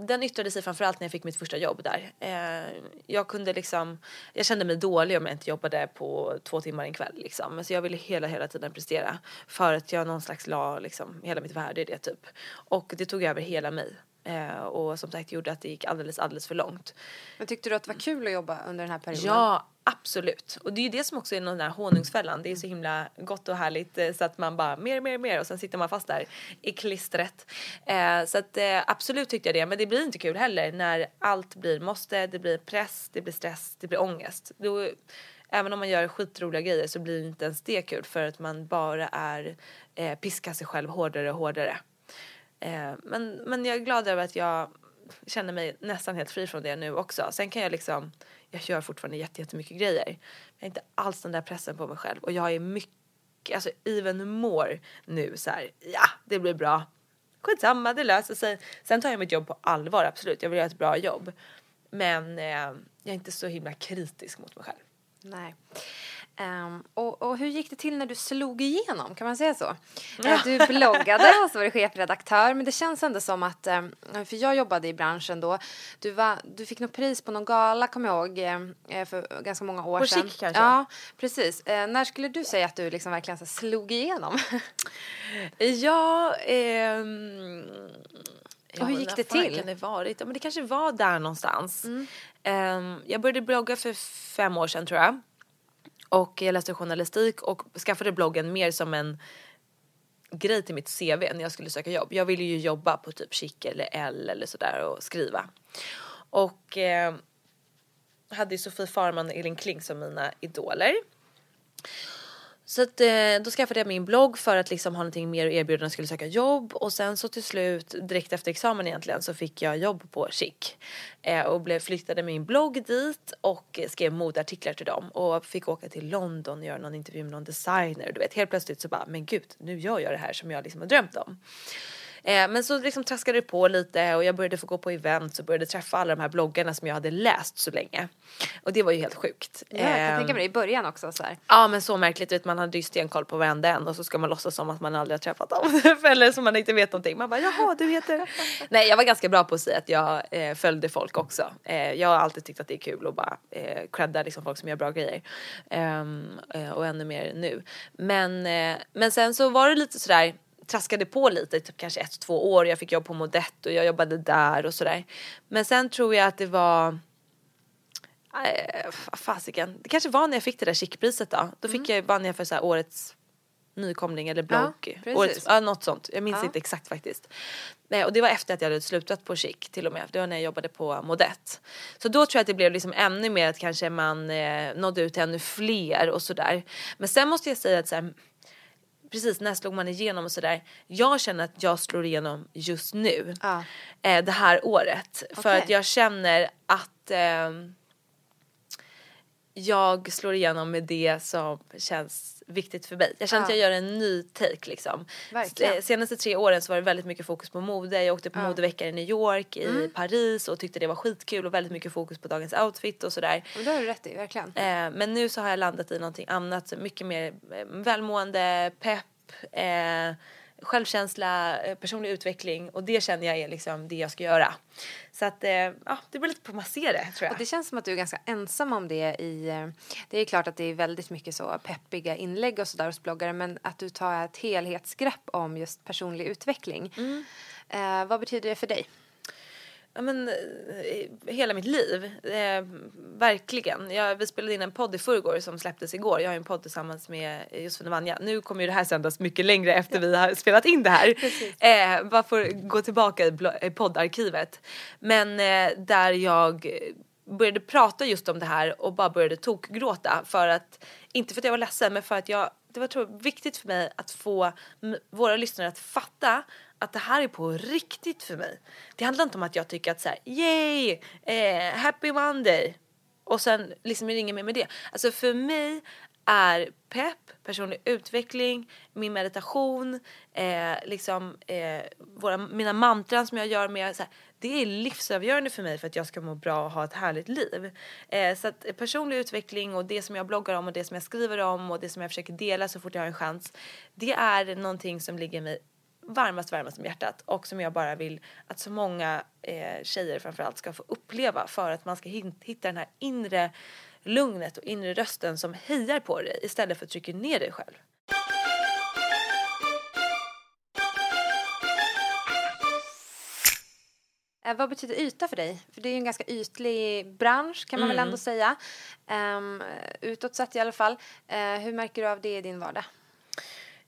den yttrade sig framförallt när jag fick mitt första jobb där. Eh, jag kunde liksom, jag kände mig dålig om jag inte jobbade på två timmar en kväll liksom. Så jag ville hela, hela tiden prestera. För att jag någon slags la liksom hela mitt värde i det typ. Och det tog över hela mig. Eh, och som sagt gjorde att det gick alldeles, alldeles för långt. Men tyckte du att det var kul att jobba under den här perioden? Ja, absolut. Och det är ju det som också är den där honungsfällan. Det är så himla gott och härligt eh, så att man bara mer, mer, mer och sen sitter man fast där i klistret. Eh, så att absolut tyckte jag det. Men det blir inte kul heller när allt blir måste, det blir press, det blir stress, det blir ångest. Då, även om man gör skitroliga grejer så blir inte ens det kul för att man bara är piskar sig själv hårdare och hårdare. Eh, men, men jag är glad över att jag känner mig nästan helt fri från det nu också. Sen kan jag liksom, jag gör fortfarande jättemycket grejer. Jag har inte alls den där pressen på mig själv och jag är mycket, alltså even more nu så här, ja det blir bra. Skitsamma, det löser sig. Sen tar jag mitt jobb på allvar, absolut. Jag vill göra ett bra jobb. Men eh, jag är inte så himla kritisk mot mig själv. Nej. Um, och, och, hur gick det till när du slog igenom? Kan man säga så? Ja. Uh, du bloggade och så var du chefredaktör. Men det känns ändå som att, um, för jag jobbade i branschen då. Du, var, du fick något pris på någon gala, kommer jag ihåg, um, för ganska många år på sedan. Chic kanske? Ja, precis. Uh, när skulle du säga att du liksom verkligen så slog igenom? ja, ehm... Och hur Ja, gick det till? kan det varit? Ja, men det kanske var där någonstans. Mm. Ehm, jag började blogga för fem år sedan tror jag. Och jag läste journalistik och skaffade bloggen mer som en grej till mitt CV när jag skulle söka jobb. Jag ville ju jobba på typ Chic eller L eller sådär och skriva. Och eh, hade ju Sofie Farman och Elin Kling som mina idoler. Så att, eh, då skaffade jag min blogg för att liksom ha någonting mer att erbjuda när jag skulle söka jobb och sen så till slut direkt efter examen egentligen så fick jag jobb på Chic eh, och blev, flyttade min blogg dit och skrev modeartiklar till dem och fick åka till London och göra någon intervju med någon designer. Du vet helt plötsligt så bara men gud nu gör jag det här som jag liksom har drömt om. Eh, men så liksom traskade det på lite och jag började få gå på events och började träffa alla de här bloggarna som jag hade läst så länge. Och det var ju helt sjukt. Ja, jag kan Ehm, tänka mig det i början också. Så här. Ja men så märkligt, vet, man hade ju stenkoll på varenda en och så ska man låtsas som att man aldrig har träffat dem. Eller som man inte vet någonting. Man bara jaha du heter... Nej jag var ganska bra på att säga att jag eh, följde folk också. Eh, jag har alltid tyckt att det är kul att bara eh, credda liksom folk som gör bra grejer. Ehm, eh, och ännu mer nu. Men, eh, men sen så var det lite sådär traskade på lite, typ kanske ett, två år. Jag fick jobb på Modett och jag jobbade där och sådär. Men sen tror jag att det var Eh, fasiken. Det kanske var när jag fick det där chickpriset då. Då fick jag vann jag för så här årets nykomling eller blogg. Ja, årets, ja, något sånt. Jag minns Ja. inte exakt faktiskt. Nej, och det var efter att jag hade slutat på Chic till och med. Det var när jag jobbade på Modett. Så då tror jag att det blev liksom ännu mer att kanske man eh, nådde ut till ännu fler och sådär. Men sen måste jag säga att så här, precis när slog man igenom och sådär. Jag känner att jag slår igenom just nu. Ja. Eh, det här året. För Okej. att jag känner att ehm, jag slår igenom med det som känns viktigt för mig. Jag känner att Ja. jag gör en ny take liksom. Verkligen. Eh, Senaste tre åren så var det väldigt mycket fokus på mode. Jag åkte på modeveckan i New York, i Mm. Paris och tyckte det var skitkul och väldigt mycket fokus på dagens outfit och sådär. Och det har du rätt i, verkligen. Eh, men nu så har jag landat i någonting annat, mycket mer eh, välmående, pepp, eh, självkänsla, eh, personlig utveckling och det känner jag är liksom det jag ska göra. Så att eh, ja, det beror lite på hur man ser det tror jag. Och det känns som att du är ganska ensam om det i... eh, Det är klart att det är väldigt mycket så peppiga inlägg och sådär hos bloggare men att du tar ett helhetsgrepp om just personlig utveckling. Mm. Eh, vad betyder det för dig? Ja, men, eh, hela mitt liv. Eh, verkligen. Jag, vi spelade in en podd i förrgår som släpptes igår. Jag har en podd tillsammans med Josefin och Vanja. Nu kommer ju det här sändas mycket längre efter vi har spelat in det här. Eh, bara för att gå tillbaka i, poddarkivet. Men eh, där jag började prata just om det här och bara började tokgråta för att, inte för att jag var ledsen men för att jag, det var tror jag, viktigt för mig att få våra lyssnare att fatta att det här är på riktigt för mig. Det handlar inte om att jag tycker att så här, yay, eh, happy monday och sen liksom ringer mig mer med det. Alltså för mig är pepp, personlig utveckling, min meditation, eh, liksom eh, våra, mina mantran som jag gör med så här, det är livsavgörande för mig för att jag ska må bra och ha ett härligt liv. Eh, så att personlig utveckling och det som jag bloggar om och det som jag skriver om och det som jag försöker dela så fort jag har en chans. Det är någonting som ligger mig varmast, varmast om hjärtat och som jag bara vill att så många eh, tjejer framförallt ska få uppleva för att man ska hitta den här inre lugnet och inre rösten som hejar på dig istället för att trycka ner dig själv. Eh, vad betyder yta för dig? För det är ju en ganska ytlig bransch kan man väl ändå säga. Um, utåt sett i alla fall. Eh, hur märker du av det i din vardag?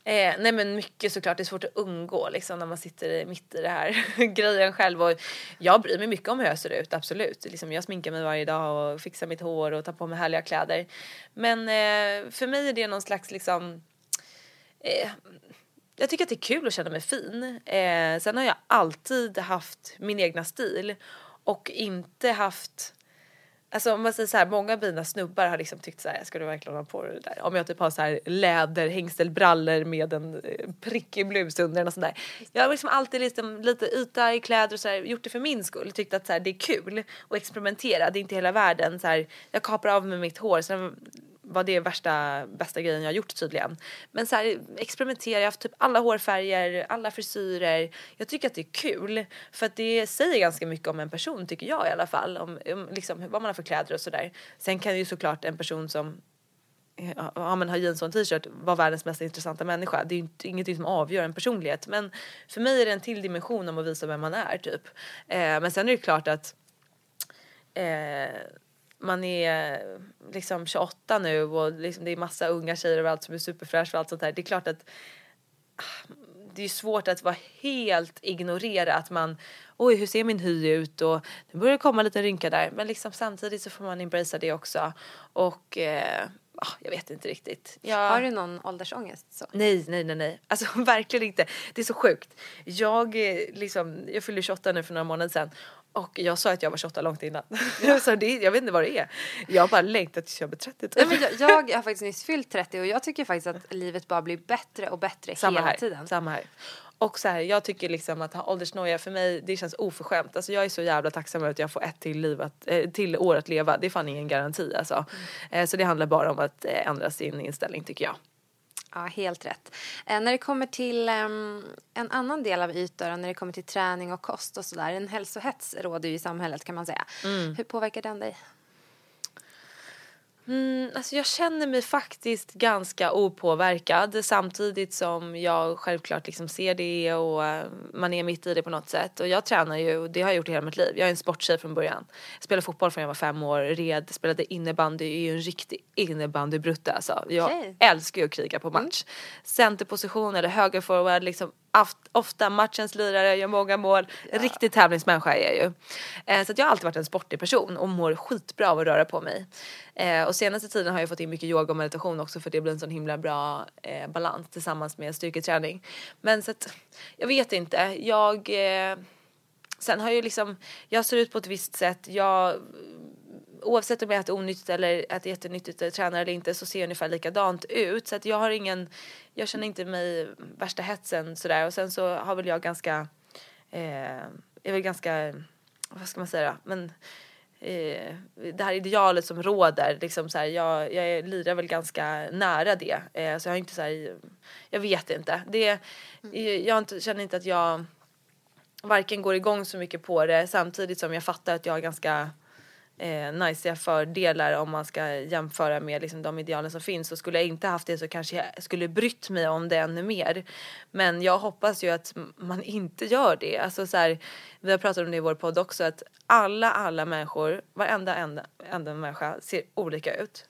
Eh, nej men mycket såklart, det är svårt att undgå liksom när man sitter mitt i det här grejen själv och jag bryr mig mycket om hur jag ser ut, absolut. Liksom, jag sminkar mig varje dag och fixar mitt hår och tar på mig härliga kläder. Men eh, för mig är det någon slags liksom eh, jag tycker att det är kul att känna mig fin. Eh, sen har jag alltid haft min egna stil och inte haft Alltså om man säger så här, många av mina snubbar har liksom tyckt så här, ska du verkligen ha på dig det där? Om jag typ har så här läderhängselbrallor med en eh, prickig blus under och sånt där. Jag har liksom alltid liksom lite yta i kläder och så här, gjort det för min skull. Tyckt att så här, det är kul att experimentera, det är inte hela världen. Så här, jag kapar av mig mitt hår, sen var det värsta, bästa grejen jag gjort tydligen. Men så här, experimentera, jag har haft typ alla hårfärger, alla frisyrer. Jag tycker att det är kul för att det säger ganska mycket om en person tycker jag i alla fall. Om, om liksom, vad man har för kläder och sådär. Sen kan ju såklart en person som eh, ja, men har jeans och en t-shirt vara världens mest intressanta människa. Det är ju inte, ingenting som avgör en personlighet. Men för mig är det en till dimension om att visa vem man är typ. Eh, men sen är det klart att eh, man är liksom 28 nu och liksom det är massa unga tjejer överallt som är superfräscha och allt sånt där. Det är klart att ah, det är svårt att vara helt ignorera att man oj hur ser min hy ut och det börjar komma lite rynka där men liksom samtidigt så får man embracea det också och eh, ah, jag vet inte riktigt. Jag... Har du någon åldersångest? Så? Nej, nej, nej, nej. Alltså verkligen inte. Det är så sjukt. Jag, eh, liksom, jag fyllde 28 nu för några månader sedan och jag sa att jag var 28 långt innan. Ja. så det, jag vet inte vad det är. Jag har bara längtat tills jag blir 30. Typ. Ja, men jag, jag har faktiskt nyss fyllt 30 och jag tycker faktiskt att livet bara blir bättre och bättre Samma hela här. tiden. Samma här. Och så här, jag tycker liksom att ha åldersnoja för mig, det känns oförskämt. Alltså jag är så jävla tacksam över att jag får ett till, liv att, eh, till år att leva. Det är fan ingen garanti alltså. Mm. Eh, så det handlar bara om att eh, ändra sin inställning tycker jag. Ja, helt rätt. Eh, när det kommer till um, en annan del av ytor, när det kommer till träning och kost och sådär. En hälsohets råder ju i samhället kan man säga. Mm. Hur påverkar den dig? Mm, alltså jag känner mig faktiskt ganska opåverkad samtidigt som jag självklart liksom ser det och uh, man är mitt i det på något sätt. Och jag tränar ju och det har jag gjort hela mitt liv. Jag är en sporttjej från början. Jag spelade fotboll från jag var fem år, red, spelade innebandy, är ju en riktig innebandybrutta alltså. Jag okay. älskar ju att kriga på match. Mm. Centerposition eller högerforward, liksom ofta matchens lirare, gör många mål. Ja. Riktig tävlingsmänniska är jag ju. Eh, så jag har alltid varit en sportig person och mår skitbra av att röra på mig. Eh, och senaste tiden har jag fått in mycket yoga och meditation också för det blir en sån himla bra eh, balans tillsammans med styrketräning. Men så att, jag vet inte. Jag eh, Sen har jag liksom, jag ser ut på ett visst sätt. Jag oavsett om jag äter onyttigt eller äter jättenyttigt eller tränar eller inte så ser jag ungefär likadant ut. Så att jag har ingen, jag känner inte mig värsta hetsen sådär. Och sen så har väl jag ganska, eh, är väl ganska, vad ska man säga men eh, det här idealet som råder, liksom så här, jag, jag lirar väl ganska nära det. Eh, så jag har inte så här, jag vet inte. Det, mm. jag inte, känner inte att jag varken går igång så mycket på det samtidigt som jag fattar att jag har ganska eh, najsiga fördelar om man ska jämföra med liksom, de idealen som finns. Och skulle jag inte haft det så kanske jag skulle brytt mig om det ännu mer. Men jag hoppas ju att man inte gör det. Alltså, så här, vi har pratat om det i vår podd också att alla, alla människor, varenda enda, enda människa ser olika ut.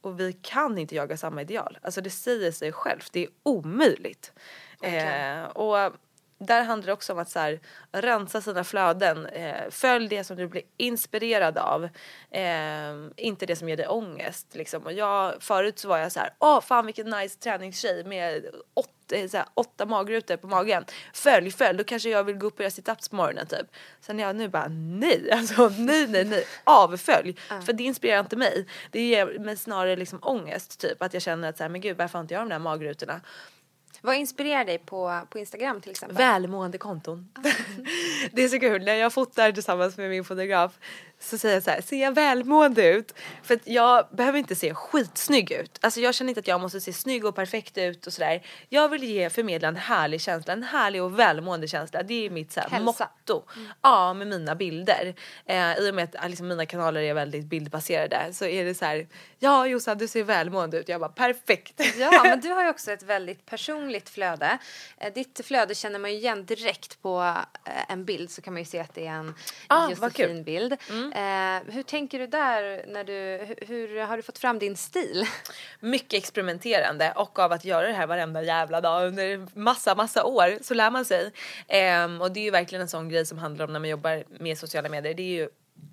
Och vi kan inte jaga samma ideal. Alltså det säger sig självt, det är omöjligt. Eh, och där handlar det också om att så här, rensa sina flöden. Eh, följ det som du blir inspirerad av. Eh, inte det som ger dig ångest. Liksom. Och jag, förut så var jag så här, åh fan vilken nice träningstjej med åt, så här, åtta magrutor på magen. Följ, följ, då kanske jag vill gå upp och göra situps på morgonen typ. Sen är jag nu bara nej, alltså nej, nej, nej, avfölj. Uh. För det inspirerar inte mig. Det ger mig snarare liksom ångest typ. Att jag känner att så här, men gud varför har inte jag de där magrutorna? Vad inspirerar dig på, på Instagram till exempel? Välmående konton. det är så kul när jag fotar tillsammans med min fotograf så säger jag så här, ser jag välmående ut? För att jag behöver inte se skitsnygg ut. Alltså jag känner inte att jag måste se snygg och perfekt ut och sådär. Jag vill ge förmedla en härlig känsla, en härlig och välmående känsla. Det är mitt så här, Hälsa. motto. Ja, med mina bilder. Eh, I och med att liksom, mina kanaler är väldigt bildbaserade så är det så här, ja Jossan du ser välmående ut. Jag bara perfekt. Ja, men du har ju också ett väldigt personligt flöde. Eh, Ditt flöde känner man ju igen direkt på eh, en bild så kan man ju se att det är en Ah, vad kul. Mm. Eh, hur tänker du där när du, hur, hur har du fått fram din stil? mycket experimenterande och av att göra det här varenda jävla dag under massa, massa år så lär man sig. Ehm, och det är ju verkligen en sån grej som handlar om när man jobbar med sociala medier. Det är ju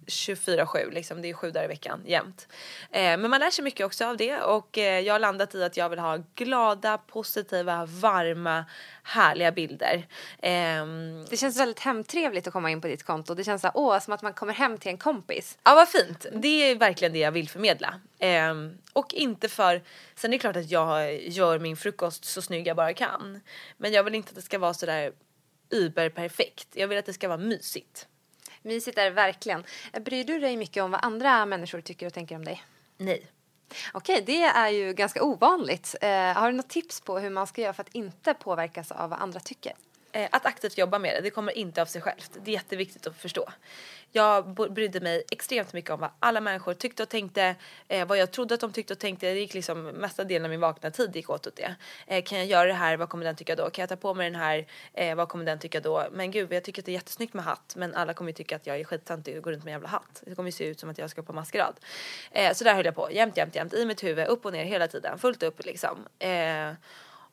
24-7 liksom, det är sju dagar i veckan jämt. Ehm, men man lär sig mycket också av det och eh, jag har landat i att jag vill ha glada, positiva, varma, härliga bilder. Ehm, Det känns väldigt hemtrevligt att komma in på ditt konto. Det känns så åh, som att man kommer hem till en kompis. Ja vad fint. Det är verkligen det jag vill förmedla. Ehm, och inte för, sen är det klart att jag gör min frukost så snygg jag bara kan. Men jag vill inte att det ska vara sådär überperfekt. Jag vill att det ska vara mysigt. Mysigt är det verkligen. Eh, Bryr du dig mycket om vad andra människor tycker och tänker om dig? Nej. Okej, det är ju ganska ovanligt. Eh, har du något tips på hur man ska göra för att inte påverkas av vad andra tycker? Eh, att aktivt jobba med det, det kommer inte av sig självt. Det är jätteviktigt att förstå. Jag brydde mig extremt mycket om vad alla människor tyckte och tänkte, eh, vad jag trodde att de tyckte och tänkte. Det gick liksom mesta delen av min vakna tid gick åt åt det. Eh, kan jag göra det här, vad kommer den tycka då? Kan jag ta på mig den här, eh, vad kommer den tycka då? Men gud, jag tycker att det är jättesnyggt med hatt, men alla kommer ju tycka att jag är skittöntig och går runt med en jävla hatt. Det kommer ju se ut som att jag ska på maskerad. Eh, så där höll jag på, jämt, jämt, jämt, i mitt huvud, upp och ner hela tiden, fullt upp liksom. Eh,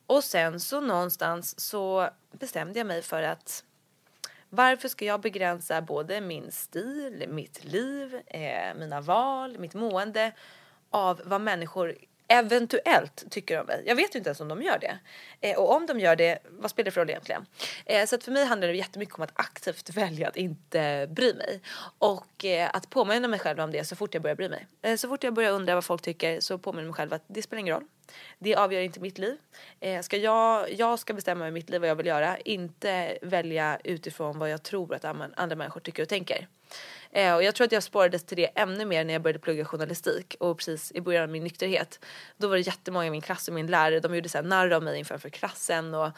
och sen så någonstans så bestämde jag mig för att varför ska jag begränsa både min stil, mitt liv, eh, mina val, mitt mående av vad människor eventuellt tycker om mig. Jag vet ju inte ens om de gör det. Eh, och om de gör det, vad spelar det för roll egentligen? Eh, så att för mig handlar det jättemycket om att aktivt välja att inte bry mig. Och eh, att påminna mig själv om det så fort jag börjar bry mig. Eh, så fort jag börjar undra vad folk tycker så påminner jag mig själv att det spelar ingen roll. Det avgör inte mitt liv. Eh, ska jag, jag ska bestämma över mitt liv vad jag vill göra, inte välja utifrån vad jag tror att andra människor tycker och tänker. Eh, och jag tror att jag spårades till det ännu mer när jag började plugga journalistik och precis i början av min nykterhet. Då var det jättemånga i min klass och min lärare, de gjorde så här narr av mig inför klassen och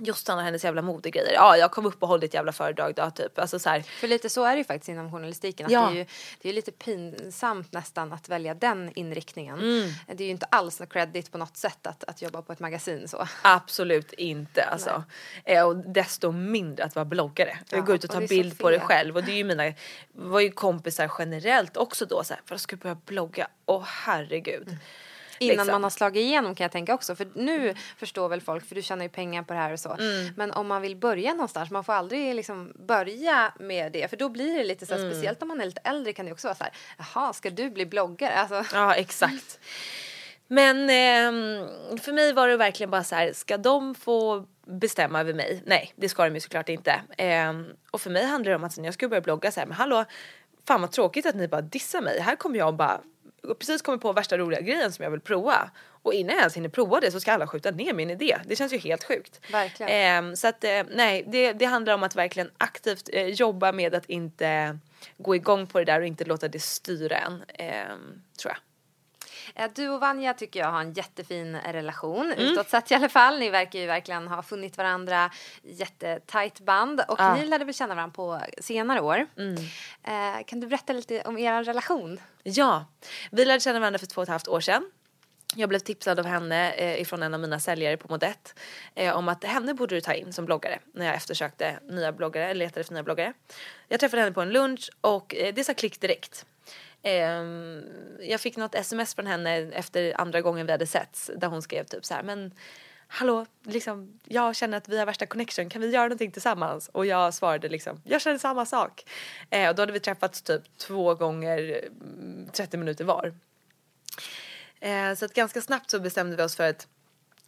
Jossan och hennes jävla modegrejer. Ja, jag kom upp och höll ett jävla föredrag då typ. Alltså så här, För lite så är det ju faktiskt inom journalistiken. Att Ja. det, är ju, det är lite pinsamt nästan att välja den inriktningen. Mm. Det är ju inte alls något credit på något sätt att, att jobba på ett magasin så. Absolut inte alltså. Eh, och desto mindre att vara bloggare. Ja, går ut och och är så bild på det fel. själv och det är ju mina, var ju kompisar generellt också då så här, för jag börja blogga, åh herregud. Innan Liksom. man har slagit igenom kan jag tänka också. För nu förstår väl folk, för du tjänar ju pengar på det här och så. Mm. Men om man vill börja någonstans, man får aldrig liksom börja med det. För då blir det lite så här, Mm. speciellt om man är lite äldre kan det också vara så här, jaha, ska du bli bloggare? Alltså, Ja exakt. Men ehm, för mig var det verkligen bara så här, ska de få bestämma över mig? Nej, det ska de ju såklart inte. Ehm, och för mig handlar det om att när jag skulle börja blogga så här, men hallå, fan vad tråkigt att ni bara dissar mig. Här kommer jag och bara precis kommit på värsta roliga grejen som jag vill prova. Och innan jag ens hinner prova det så ska alla skjuta ner min idé. Det känns ju helt sjukt. Verkligen. Ehm, så att eh, nej, det, det handlar om att verkligen aktivt eh, jobba med att inte gå igång på det där och inte låta det styra en. Ehm, tror jag. Eh, Du och Vanja tycker jag har en jättefin relation. Mm. Utåt sett i alla fall. Ni verkar ju verkligen ha funnit varandra. Jättetajt band. Och. Mm. ni lärde väl känna varandra på senare år. Eh, kan du berätta lite om er relation? Ja, vi lärde känna varandra för två och ett halvt år sedan. Jag blev tipsad av henne eh, ifrån en av mina säljare på Modett eh, om att henne borde du ta in som bloggare när jag eftersökte nya bloggare, eller letade efter nya bloggare. Jag träffade henne på en lunch och eh, det sa klick direkt. Ehm, jag fick något sms från henne efter andra gången vi hade setts där hon skrev typ så här men Hallå, liksom, jag känner att vi har värsta connection, kan vi göra någonting tillsammans? Och jag svarade liksom, jag känner samma sak. Eh, och då hade vi träffats typ två gånger mm, 30 minuter var. Eh, så att ganska snabbt så bestämde vi oss för att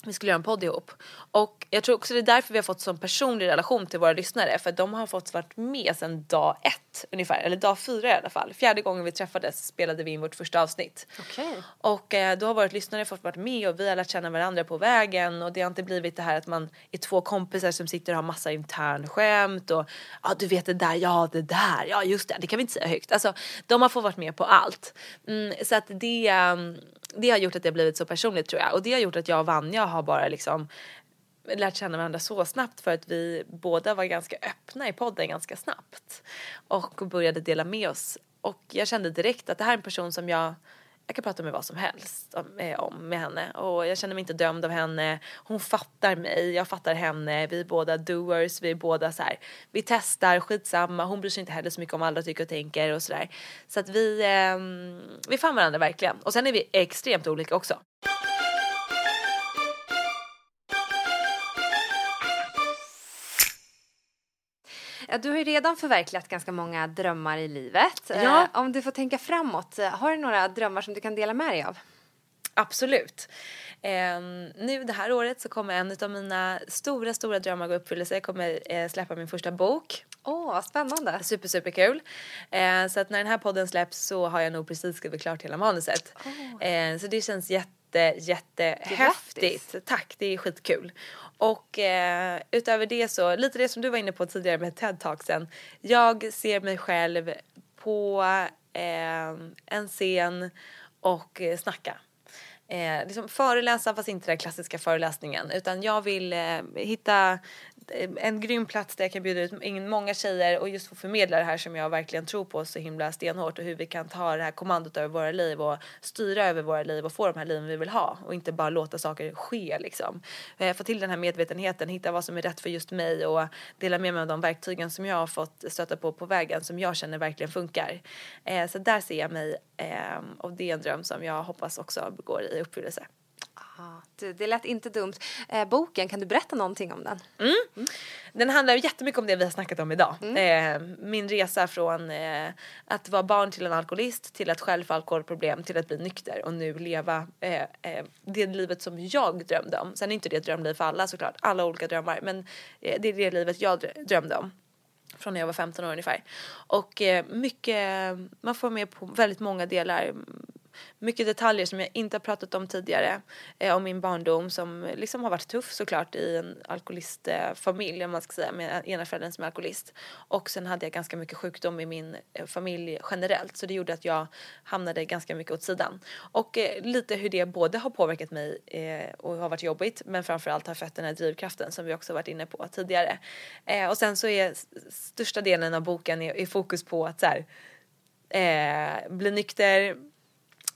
vi skulle göra en podd ihop. Och jag tror också det är därför vi har fått sån personlig relation till våra lyssnare. För de har fått varit med sedan dag ett ungefär. Eller dag fyra i alla fall. Fjärde gången vi träffades spelade vi in vårt första avsnitt. Okej. Och eh, då har våra lyssnare fått varit med och vi har lärt känna varandra på vägen. Och det har inte blivit det här att man är två kompisar som sitter och har massa internskämt. Och ja du vet det där, ja det där, ja just det, det kan vi inte säga högt. Alltså de har fått varit med på allt. Mm, så att det, um, det har gjort att det har blivit så personligt tror jag. Och det har gjort att jag och Vanja har bara liksom lärt känna varandra så snabbt för att vi båda var ganska öppna i podden ganska snabbt. Och började dela med oss. Och jag kände direkt att det här är en person som jag jag kan prata med vad som helst om, eh, om med henne och jag känner mig inte dömd av henne. Hon fattar mig, jag fattar henne. Vi är båda doers, vi är båda så här. Vi testar, skitsamma. Hon bryr sig inte heller så mycket om vad andra tycker och tänker och sådär. Så att vi, eh, vi fann varandra verkligen. Och sen är vi extremt olika också. Du har ju redan förverkligat ganska många drömmar i livet. Ja. Eh, om du får tänka framåt, eh, har du några drömmar som du kan dela med dig av? Absolut. Eh, nu det här året så kommer en av mina stora, stora drömmar gå i uppfyllelse. Jag kommer eh, släppa min första bok. Åh, vad spännande. Super, super kul. Eh, så att när den här podden släpps så har jag nog precis skrivit klart hela manuset. Eh, så det känns jätte, jättehäftigt. Tack, det är skitkul. Och eh, utöver det så, lite det som du var inne på tidigare med TED-talksen. Jag ser mig själv på eh, en scen och snacka. Eh, liksom föreläsa fast inte den klassiska föreläsningen utan jag vill eh, hitta Eh, en grym plats där jag kan bjuda ut många tjejer och just få förmedla det här som jag verkligen tror på så himla stenhårt och hur vi kan ta det här kommandot över våra liv och styra över våra liv och få de här liven vi vill ha och inte bara låta saker ske liksom. Eh, få till den här medvetenheten, hitta vad som är rätt för just mig och dela med mig av de verktygen som jag har fått stöta på på vägen som jag känner verkligen funkar. Eh, så där ser jag mig och det är en dröm som jag hoppas också går i uppfyllelse. Du, det lät inte dumt. Eh, boken, kan du berätta någonting om den? Den handlar jättemycket om det vi har snackat om idag. Eh, min resa från eh, att vara barn till en alkoholist till att själv få alkoholproblem till att bli nykter och nu leva eh, eh, det livet som jag drömde om. Sen är inte det ett drömliv för alla såklart, alla olika drömmar men eh, det är det livet jag drö- drömde om från när jag var 15 år ungefär. Och mycket, man får med på väldigt många delar. Mycket detaljer som jag inte har pratat om tidigare. Eh, om min barndom som eh, liksom har varit tuff såklart i en alkoholistfamilj om man ska säga med ena föräldern som är alkoholist. Och sen hade jag ganska mycket sjukdom i min eh, familj generellt så det gjorde att jag hamnade ganska mycket åt sidan. Och eh, lite hur det både har påverkat mig eh, och har varit jobbigt men framförallt har fött den här drivkraften som vi också varit inne på tidigare. Eh, och sen så är största delen av boken är, är fokus på att så här, eh, bli nykter,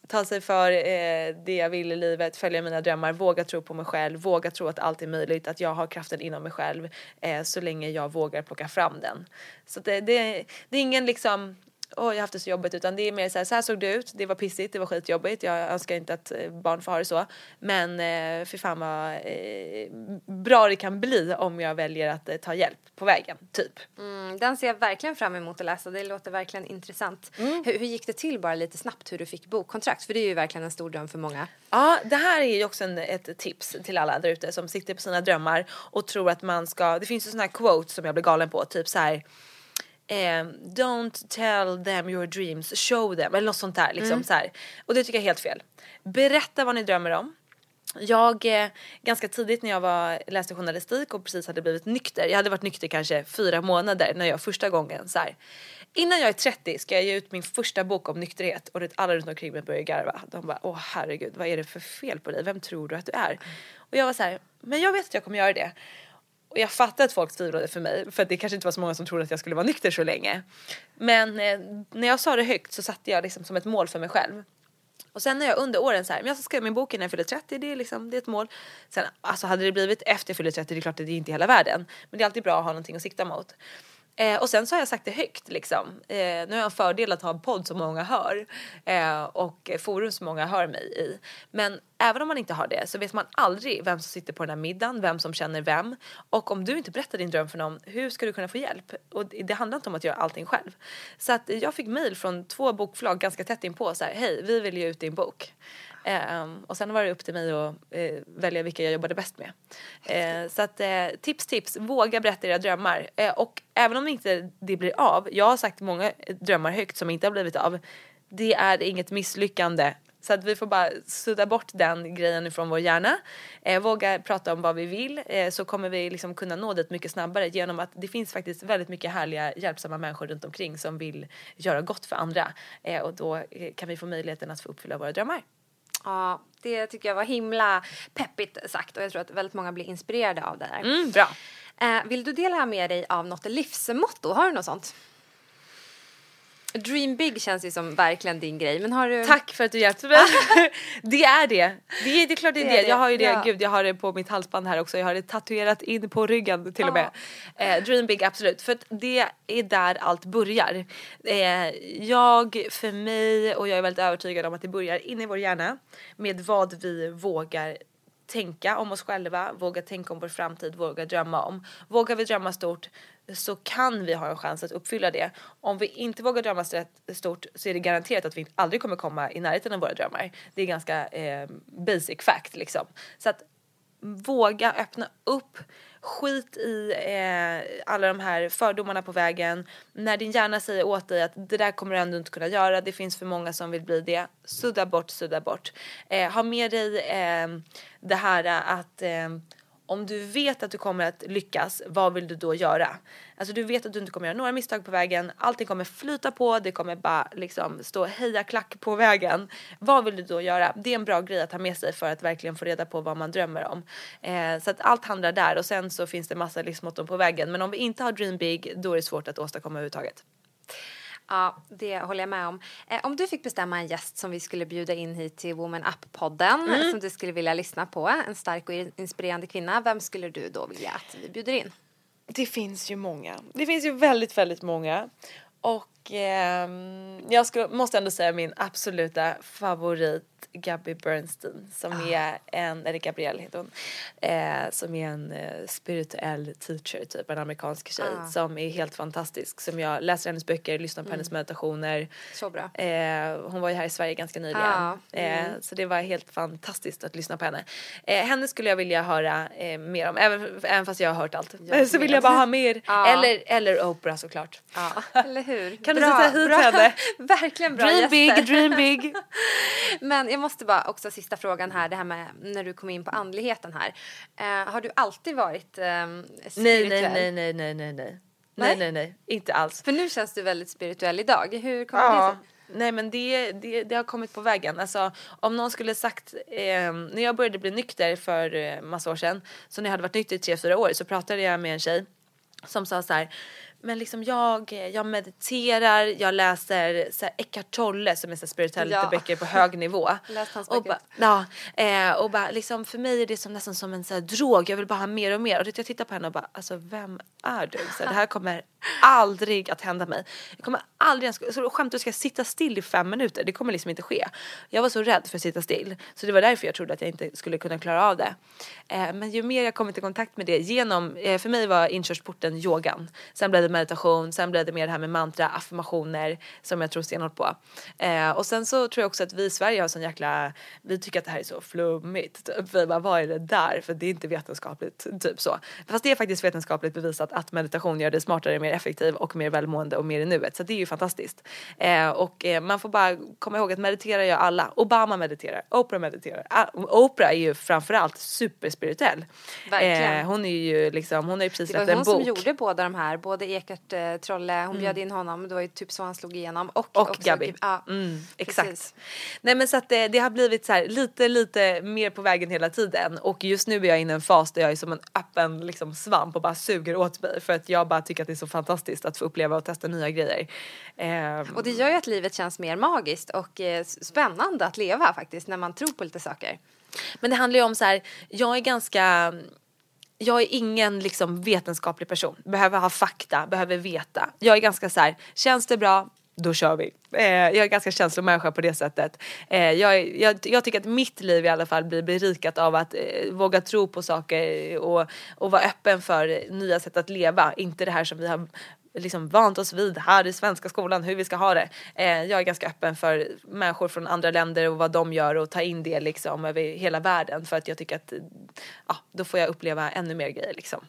ta sig för eh, det jag vill i livet, följa mina drömmar, våga tro på mig själv, våga tro att allt är möjligt, att jag har kraften inom mig själv eh, så länge jag vågar plocka fram den. Så det, det, det är ingen liksom Åh, jag har haft det så jobbigt utan det är mer så här, så här såg det ut, det var pissigt, det var skitjobbigt, jag önskar inte att eh, barn får ha det så. Men eh, för fan vad eh, bra det kan bli om jag väljer att eh, ta hjälp på vägen, typ. Mm, den ser jag verkligen fram emot att läsa. Det låter verkligen intressant. Hur, hur gick det till bara lite snabbt hur du fick bokkontrakt? För det är ju verkligen en stor dröm för många. Ja, det här är ju också en, ett tips till alla där ute som sitter på sina drömmar och tror att man ska, det finns ju såna här quotes som jag blir galen på, typ så här. Ehm, don't tell them your dreams, show them eller något sånt där liksom så här. Och det tycker jag är helt fel. Berätta vad ni drömmer om. Jag, eh, ganska tidigt när jag var, läste journalistik och precis hade blivit nykter, jag hade varit nykter kanske fyra månader när jag första gången så här. Innan jag är 30 ska jag ge ut min första bok om nykterhet och det, alla runt omkring mig börjar garva. De bara, åh herregud, vad är det för fel på dig? Vem tror du att du är? Och jag var så här, men jag vet att jag kommer göra det. Och jag fattar att folk tvivlade för mig för det kanske inte var så många som trodde att jag skulle vara nykter så länge. Men eh, när jag sa det högt så satte jag liksom som ett mål för mig själv. Och sen när jag under åren så här, men jag ska skriva min bok innan jag fyller 30, det är liksom, det är ett mål. Sen alltså hade det blivit efter jag fyller 30, det är klart att det är inte hela världen. Men det är alltid bra att ha någonting att sikta mot. Eh, och sen så har jag sagt det högt liksom. Eh, nu har jag en fördel att ha en podd som många hör. Eh, och forum som många hör mig i. Men även om man inte har det så vet man aldrig vem som sitter på den här middagen, vem som känner vem. Och om du inte berättar din dröm för någon, hur ska du kunna få hjälp? Och det handlar inte om att göra allting själv. Så att jag fick mail från två bokförlag ganska tätt inpå så här, hej vi vill ge ut din bok. Ehm, och sen var det upp till mig att eh, välja vilka jag jobbade bäst med. Eh, så att eh, tips tips, våga berätta era drömmar. Eh, och även om inte det blir av, jag har sagt många drömmar högt som inte har blivit av. Det är inget misslyckande så att vi får bara sudda bort den grejen från vår hjärna. Eh, våga prata om vad vi vill eh, så kommer vi liksom kunna nå dit mycket snabbare genom att det finns faktiskt väldigt mycket härliga hjälpsamma människor runt omkring som vill göra gott för andra. Eh, och då eh, kan vi få möjligheten att få uppfylla våra drömmar. Ja, det tycker jag var himla peppigt sagt och jag tror att väldigt många blir inspirerade av det där. Mm, bra. Eh, vill du dela med dig av något livsmotto? Har du något sånt? Dream big känns ju som verkligen din grej, men har du? Tack för att du hjälpte mig. det är det. Det är, det är klart det är det. Det. Jag har ju det, Ja. gud jag har det på mitt halsband här också. Jag har det tatuerat in på ryggen till och med. Eh, dream big absolut. För att det är där allt börjar. Eh, jag, för mig och jag är väldigt övertygad om att det börjar inne i vår hjärna med vad vi vågar tänka om oss själva, våga tänka om vår framtid, våga drömma om. Vågar vi drömma stort så kan vi ha en chans att uppfylla det. Om vi inte vågar drömma stort så är det garanterat att vi aldrig kommer komma i närheten av våra drömmar. Det är ganska eh, basic fact liksom. Så att våga öppna upp. Skit i eh, alla de här fördomarna på vägen. När din hjärna säger åt dig att det där kommer du ändå inte kunna göra, det finns för många som vill bli det. Sudda bort, sudda bort. Eh, ha med dig eh, det här att eh, om du vet att du kommer att lyckas, vad vill du då göra? Alltså du vet att du inte kommer göra några misstag på vägen, allting kommer flyta på, det kommer bara liksom stå heja klack på vägen. Vad vill du då göra? Det är en bra grej att ha med sig för att verkligen få reda på vad man drömmer om. Eh, så att allt handlar där och sen så finns det massa livsmotton på vägen. Men om vi inte har dream big, då är det svårt att åstadkomma överhuvudtaget. Ja, det håller jag med om. Eh, om du fick bestämma en gäst som vi skulle bjuda in hit till Woman Up-podden som du skulle vilja lyssna på, en stark och inspirerande kvinna, vem skulle du då vilja att vi bjuder in? Det finns ju många. Det finns ju väldigt, väldigt många. Och ehm, jag ska, måste ändå säga min absoluta favorit Gabby Bernstein som är en, eller Gabrielle heter hon, eh, som är en eh, spirituell teacher typ, en amerikansk tjej som är helt fantastisk. Som jag läser hennes böcker, lyssnar på hennes meditationer. Så bra. Eh, hon var ju här i Sverige ganska nyligen. Ja, Eh, så det var helt fantastiskt att lyssna på henne. Eh, henne skulle jag vilja höra eh, mer om, även, även fast jag har hört allt. Jag så vill jag bara ha mer. Ja. Eller, eller Oprah såklart. Eller hur? Kan du sätta hit henne? Verkligen bra Dream gäster. big, dream big. Men jag måste bara också sista frågan här, det här med när du kom in på andligheten här. Eh, har du alltid varit eh, spirituell? nej, nej, nej, nej, nej, nej. Nej? Nej, nej, inte alls. För nu känns du väldigt spirituell idag. Hur kommer det Ja, sig? nej men det, det, det har kommit på vägen. Alltså, om någon skulle sagt, eh, när jag började bli nykter för eh, massa år sedan, så när jag hade varit nykter i tre, fyra år så pratade jag med en tjej som sa så här, men liksom jag, jag mediterar, jag läser så här Eckart Tolle som är så spirituella Ja. böcker på hög nivå. Läst hans och ba, ja, eh, och bara liksom för mig är det som nästan som en så här drog, jag vill bara ha mer och mer. Och jag tittar på henne och bara, alltså vem är du? Så här, det här kommer aldrig att hända mig. Jag kommer aldrig ens, så skämt du ska sitta still i fem minuter, det kommer liksom inte ske. Jag var så rädd för att sitta still, så det var därför jag trodde att jag inte skulle kunna klara av det. Eh, men ju mer jag kommit i kontakt med det genom, eh, för mig var inkörsporten yogan. Sen blev det meditation, sen blev det mer det här med mantra, affirmationer som jag tror stenhårt på. Eh, och sen så tror jag också att vi i Sverige har sån jäkla, vi tycker att det här är så flummigt. Typ. Vi bara, vad är det där? För det är inte vetenskapligt, typ så. Fast det är faktiskt vetenskapligt bevisat att meditation gör dig smartare, mer effektiv och mer välmående och mer i nuet. Så det är ju fantastiskt. Eh, och eh, man får bara komma ihåg att meditera gör alla. Obama mediterar, Oprah mediterar. Ah, Oprah är ju framförallt superspirituell. Verkligen. Eh, hon är ju liksom, hon har ju precis Det var släppt en hon bok. som gjorde båda de här, både Ekart eh, Trolle, hon bjöd in honom, det var ju typ så han slog igenom. Och, Och Gabi. Ja, Mm, exakt. Nej men så att det, det har blivit så här lite lite mer på vägen hela tiden och just nu är jag inne i en fas där jag är som en öppen liksom svamp och bara suger åt mig för att jag bara tycker att det är så fantastiskt att få uppleva och testa nya grejer. Ehm, Och det gör ju att livet känns mer magiskt och eh, spännande att leva faktiskt när man tror på lite saker. Men det handlar ju om så här, jag är ganska jag är ingen liksom vetenskaplig person, behöver ha fakta, behöver veta. Jag är ganska så här, känns det bra? då kör vi. Eh, jag är ganska känslomänniska på det sättet. Eh, jag, jag, jag, tycker att mitt liv i alla fall blir berikat av att eh, våga tro på saker och, och vara öppen för nya sätt att leva. Inte det här som vi har liksom vant oss vid här i svenska skolan, hur vi ska ha det. Eh, jag är ganska öppen för människor från andra länder och vad de gör och ta in det liksom över hela världen för att jag tycker att ja, då får jag uppleva ännu mer grejer liksom.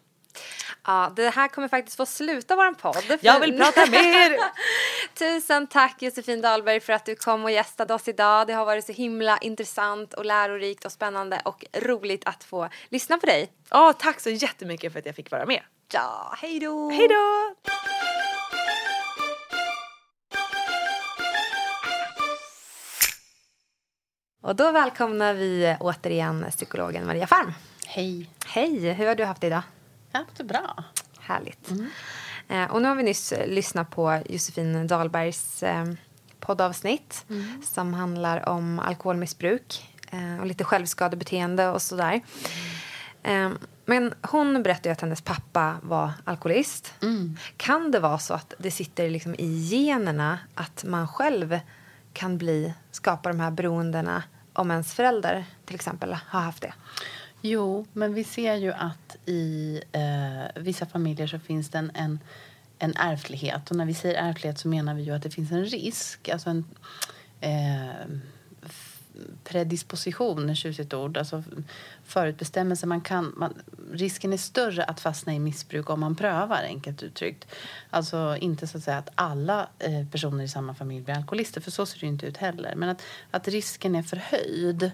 Ja, det här kommer faktiskt få sluta vår podd. Jag vill prata mer! Tusen tack Josefin Dahlberg för att du kom och gästade oss idag. Det har varit så himla intressant och lärorikt och spännande och roligt att få lyssna på dig. Ja, tack så jättemycket för att jag fick vara med. Ja, hej då! Hej då! Och då välkomnar vi återigen psykologen Maria Farm. Hej. Hej, hur har du haft det idag? Jag har haft det bra. Härligt. Mm. Eh, och nu har vi nyss lyssnat på Josefin Dahlbergs eh, poddavsnitt mm. som handlar om alkoholmissbruk eh, och lite självskadebeteende och sådär. Mm. Men hon berättade att hennes pappa var alkoholist. Mm. Kan det vara så att det sitter liksom i generna att man själv kan bli, skapa de här beroendena om ens förälder till exempel har haft det? Jo, men vi ser ju att i eh, vissa familjer så finns det en, en, en ärftlighet. Och när vi säger ärftlighet så menar vi ju att det finns en risk, alltså en eh, predisposition, ett tjusigt ord, alltså förutbestämmelse. Man kan, man, risken är större att fastna i missbruk om man prövar, enkelt uttryckt. Alltså inte så att säga att alla eh, personer i samma familj blir alkoholister, för så ser det inte ut heller. Men att, att risken är förhöjd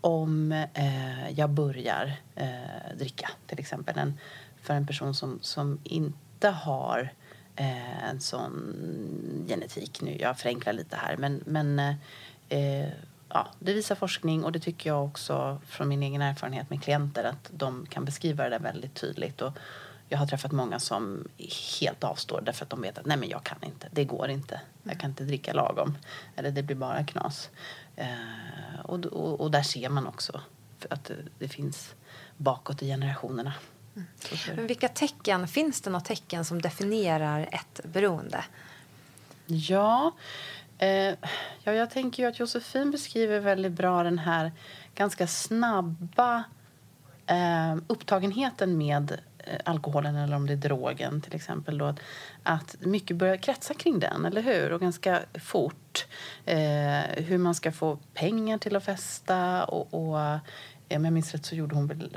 om eh, jag börjar eh, dricka, till exempel. En, för en person som, som inte har eh, en sån genetik. Nu, jag förenklar lite här, men, men eh, eh ja, det visar forskning och det tycker jag också från min egen erfarenhet med klienter att de kan beskriva det väldigt tydligt. Och jag har träffat många som helt avstår därför att de vet att nej men jag kan inte, det går inte. Jag kan inte dricka lagom. Eller det blir bara knas. Eh, och, och, och, där ser man också att det, det finns bakåt i generationerna. Mm. Men vilka tecken, finns det några tecken som definierar ett beroende? Ja, Eh, ja, jag tänker ju att Josefin beskriver väldigt bra den här ganska snabba eh, upptagenheten med eh, alkoholen eller om det är drogen till exempel. Då, att mycket börjar kretsa kring den, eller hur? Och ganska fort. Eh, hur man ska få pengar till att festa och, och om jag minns rätt så gjorde hon väl,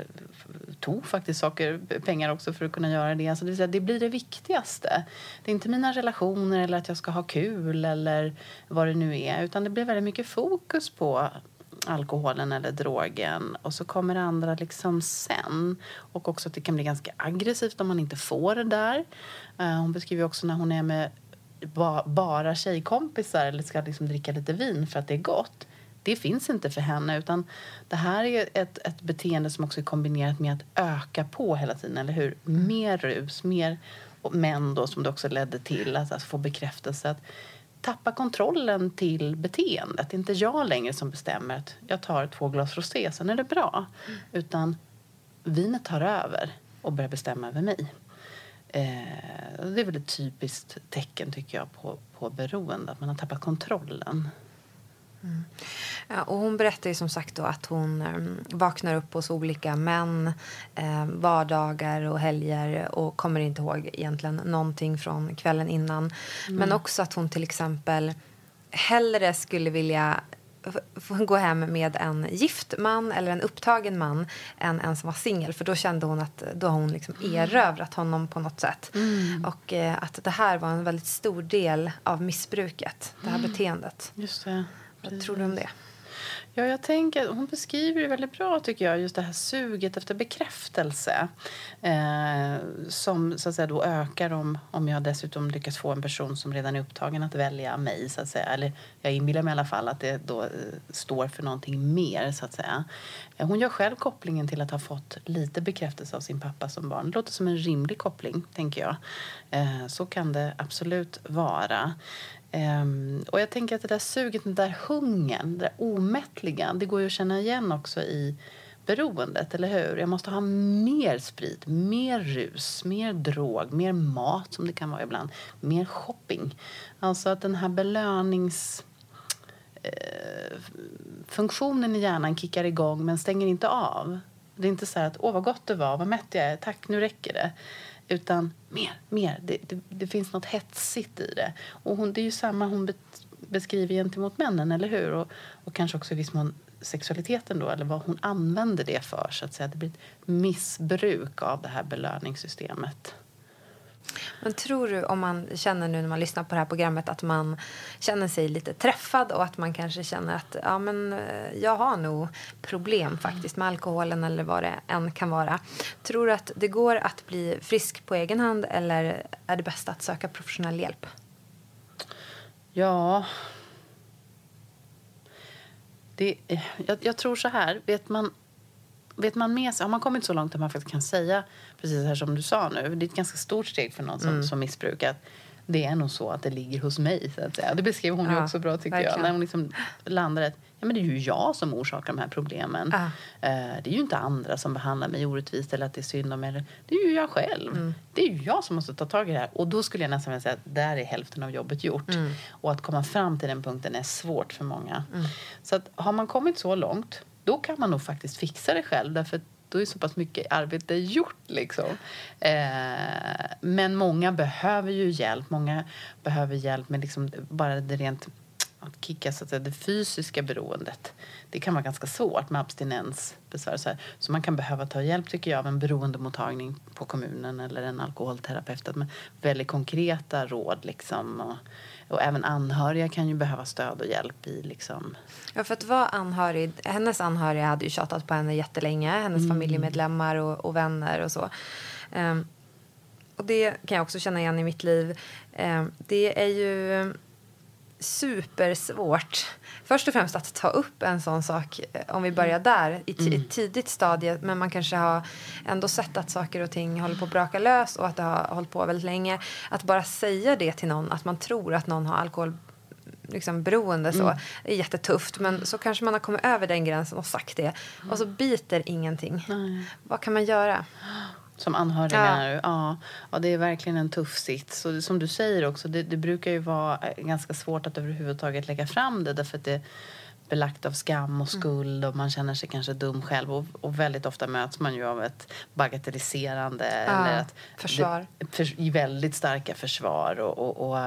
tog faktiskt saker, pengar också för att kunna göra det. Alltså det, vill säga, det blir det viktigaste. Det är inte mina relationer eller att jag ska ha kul eller vad det nu är. Utan det blir väldigt mycket fokus på alkoholen eller drogen och så kommer det andra liksom sen. Och också att det kan bli ganska aggressivt om man inte får det där. Eh, hon beskriver också när hon är med bara tjejkompisar eller ska liksom dricka lite vin för att det är gott. Det finns inte för henne utan det här är ett, ett beteende som också är kombinerat med att öka på hela tiden, eller hur? Mer rus, mer män då som det också ledde till, att, att få bekräftelse att tappa kontrollen till beteendet. Det är inte jag längre som bestämmer att jag tar två glas rosé, sen är det bra. Mm. Utan vinet tar över och börjar bestämma över mig. Eh, det är väl ett typiskt tecken tycker jag på, på beroende, att man har tappat kontrollen. Mm. Och hon berättar ju som sagt då att hon eh, vaknar upp hos olika män eh, vardagar och helger och kommer inte ihåg egentligen någonting från kvällen innan. Mm. Men också att hon till exempel hellre skulle vilja gå hem med en gift man eller en upptagen man än en som var singel. För då kände hon att då har hon liksom mm. erövrat honom på något sätt. Mm. Och eh, att det här var en väldigt stor del av missbruket, det här mm. beteendet. Just det. Vad tror du om det? Mm. Ja, jag tänker, hon beskriver det väldigt bra, tycker jag, just det här suget efter bekräftelse eh, som så att säga, då ökar om, om jag dessutom lyckas få en person som redan är upptagen att välja mig. Så att säga. Eller jag inbillar mig i alla fall att det då eh, står för någonting mer. så att säga. Eh, hon gör själv kopplingen till att ha fått lite bekräftelse av sin pappa som barn. Det låter som en rimlig koppling, tänker jag. Eh, så kan det absolut vara. Um, och jag tänker att det där suget, den där hungern, det där omättliga, det går ju att känna igen också i beroendet, eller hur? Jag måste ha mer sprit, mer rus, mer drog, mer mat som det kan vara ibland, mer shopping. Alltså att den här belönings eh, funktionen i hjärnan kickar igång men stänger inte av. Det är inte så att åh vad gott det var, vad mätt jag är, tack nu räcker det. Utan mer, mer. Det, det, det finns något hetsigt i det. Och hon, det är ju samma hon beskriver gentemot männen, eller hur? Och, och kanske också i viss mån sexualiteten då, eller vad hon använder det för. Så att säga. Det blir ett missbruk av det här belöningssystemet. Men tror du, om man känner nu när man lyssnar på det här programmet att man känner sig lite träffad och att man kanske känner att ja, men, eh, jag har nog problem faktiskt med alkoholen eller vad det än kan vara. Tror du att det går att bli frisk på egen hand eller är det bäst att söka professionell hjälp? Ja... Det, eh, jag, jag tror så här, vet man vet man med sig, har man kommit så långt att man faktiskt kan säga precis här som du sa nu, det är ett ganska stort steg för någon som, mm. som missbrukat. Det är nog så att det ligger hos mig. Så att säga. Det beskrev hon ja, ju också bra tycker verkligen. jag. När hon liksom landar att ja, men det är ju jag som orsakar de här problemen. Ja. Uh, det är ju inte andra som behandlar mig orättvist eller att det är synd om mig. Det är ju jag själv. Mm. Det är ju jag som måste ta tag i det här. Och då skulle jag nästan vilja säga att där är hälften av jobbet gjort. Mm. Och att komma fram till den punkten är svårt för många. Mm. Så att har man kommit så långt då kan man nog faktiskt fixa det själv. Därför då är så pass mycket arbete gjort. Liksom. Eh, men många behöver ju hjälp. Många behöver hjälp med liksom bara det rent att kicka så att säga, det fysiska beroendet. Det kan vara ganska svårt med abstinensbesvär. Så, så man kan behöva ta hjälp tycker jag av en beroendemottagning på kommunen eller en alkoholterapeut. Med väldigt konkreta råd liksom. Och, och även anhöriga kan ju behöva stöd och hjälp i liksom... Ja, för att vara anhörig, hennes anhöriga hade ju tjatat på henne jättelänge, hennes mm. familjemedlemmar och, och, vänner och så. Um, och det kan jag också känna igen i mitt liv. Um, det är ju supersvårt. Först och främst att ta upp en sån sak, eh, om vi börjar där, i mm. ett tidigt stadie. Men man kanske har ändå sett att saker och ting håller på att braka lös och att det har hållit på väldigt länge. Att bara säga det till någon, att man tror att någon har alkohol liksom beroende så, mm. är jättetufft. Men så kanske man har kommit över den gränsen och sagt det. Och så biter ingenting. Mm. Vad kan man göra? Som anhöriga? Ja. Ja, ja, det är verkligen en tuff sits. Och som du säger också, det, det, brukar ju vara eh, ganska svårt att överhuvudtaget lägga fram det därför att det är belagt av skam och mm. skuld och man känner sig kanske dum själv. Och, och väldigt ofta möts man ju av ett bagatelliserande ja, eller ett försvar. Det, för, väldigt starka försvar. och, och, och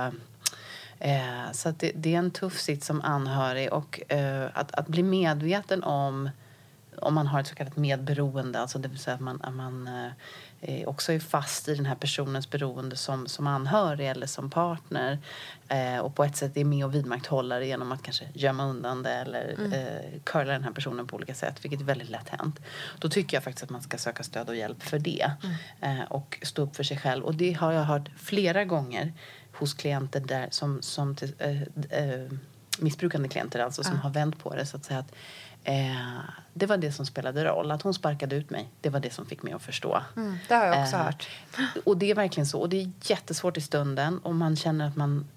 eh, så det, det, är en tuff sits som anhörig. Och eh, att, att bli medveten om om man har ett så kallat medberoende, alltså det vill säga att man, att man eh, också är fast i den här personens beroende som, som anhörig eller som partner eh, och på ett sätt är med och vidmakthålla det genom att kanske gömma undan det eller mm. eh, curla den här personen på olika sätt, vilket är väldigt lätt hänt. Då tycker jag faktiskt att man ska söka stöd och hjälp för det mm. eh, och stå upp för sig själv. Och det har jag hört flera gånger hos klienter där som, som till, äh, äh, missbrukande klienter alltså som har vänt på det så att säga att Eh, det var det som spelade roll. Att hon sparkade ut mig, det var det som fick mig att förstå. Mm, det har jag också eh, hört. Och det är verkligen så. Och det är jättesvårt i stunden om man känner att man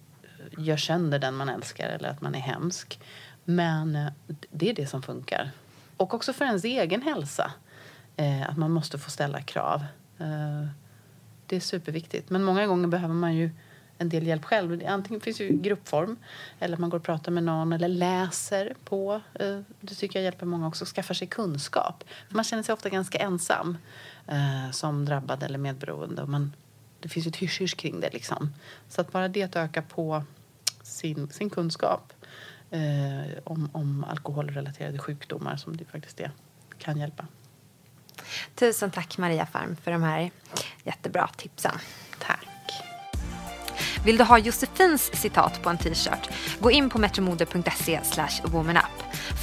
gör sönder den man älskar eller att man är hemsk. Men eh, det är det som funkar. Och också för ens egen hälsa. Eh, att man måste få ställa krav. Eh, det är superviktigt. Men många gånger behöver man ju en del hjälp själv. Antingen finns ju gruppform eller man går och pratar med någon eller läser på. Eh, det tycker jag hjälper många också. Skaffar sig kunskap. För man känner sig ofta ganska ensam eh, som drabbad eller medberoende. Och man, det finns ju ett hysch kring det. Liksom. Så att bara det att öka på sin, sin kunskap eh, om, om alkoholrelaterade sjukdomar som det faktiskt är, kan hjälpa. Tusen tack Maria Farm för de här jättebra tipsen. Tack. Vill du ha Josefins citat på en t-shirt? Gå in på metromode.se womanup.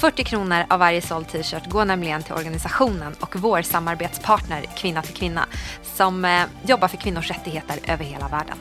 40 kronor av varje såld t-shirt går nämligen till organisationen och vår samarbetspartner Kvinna till kvinna som eh, jobbar för kvinnors rättigheter över hela världen.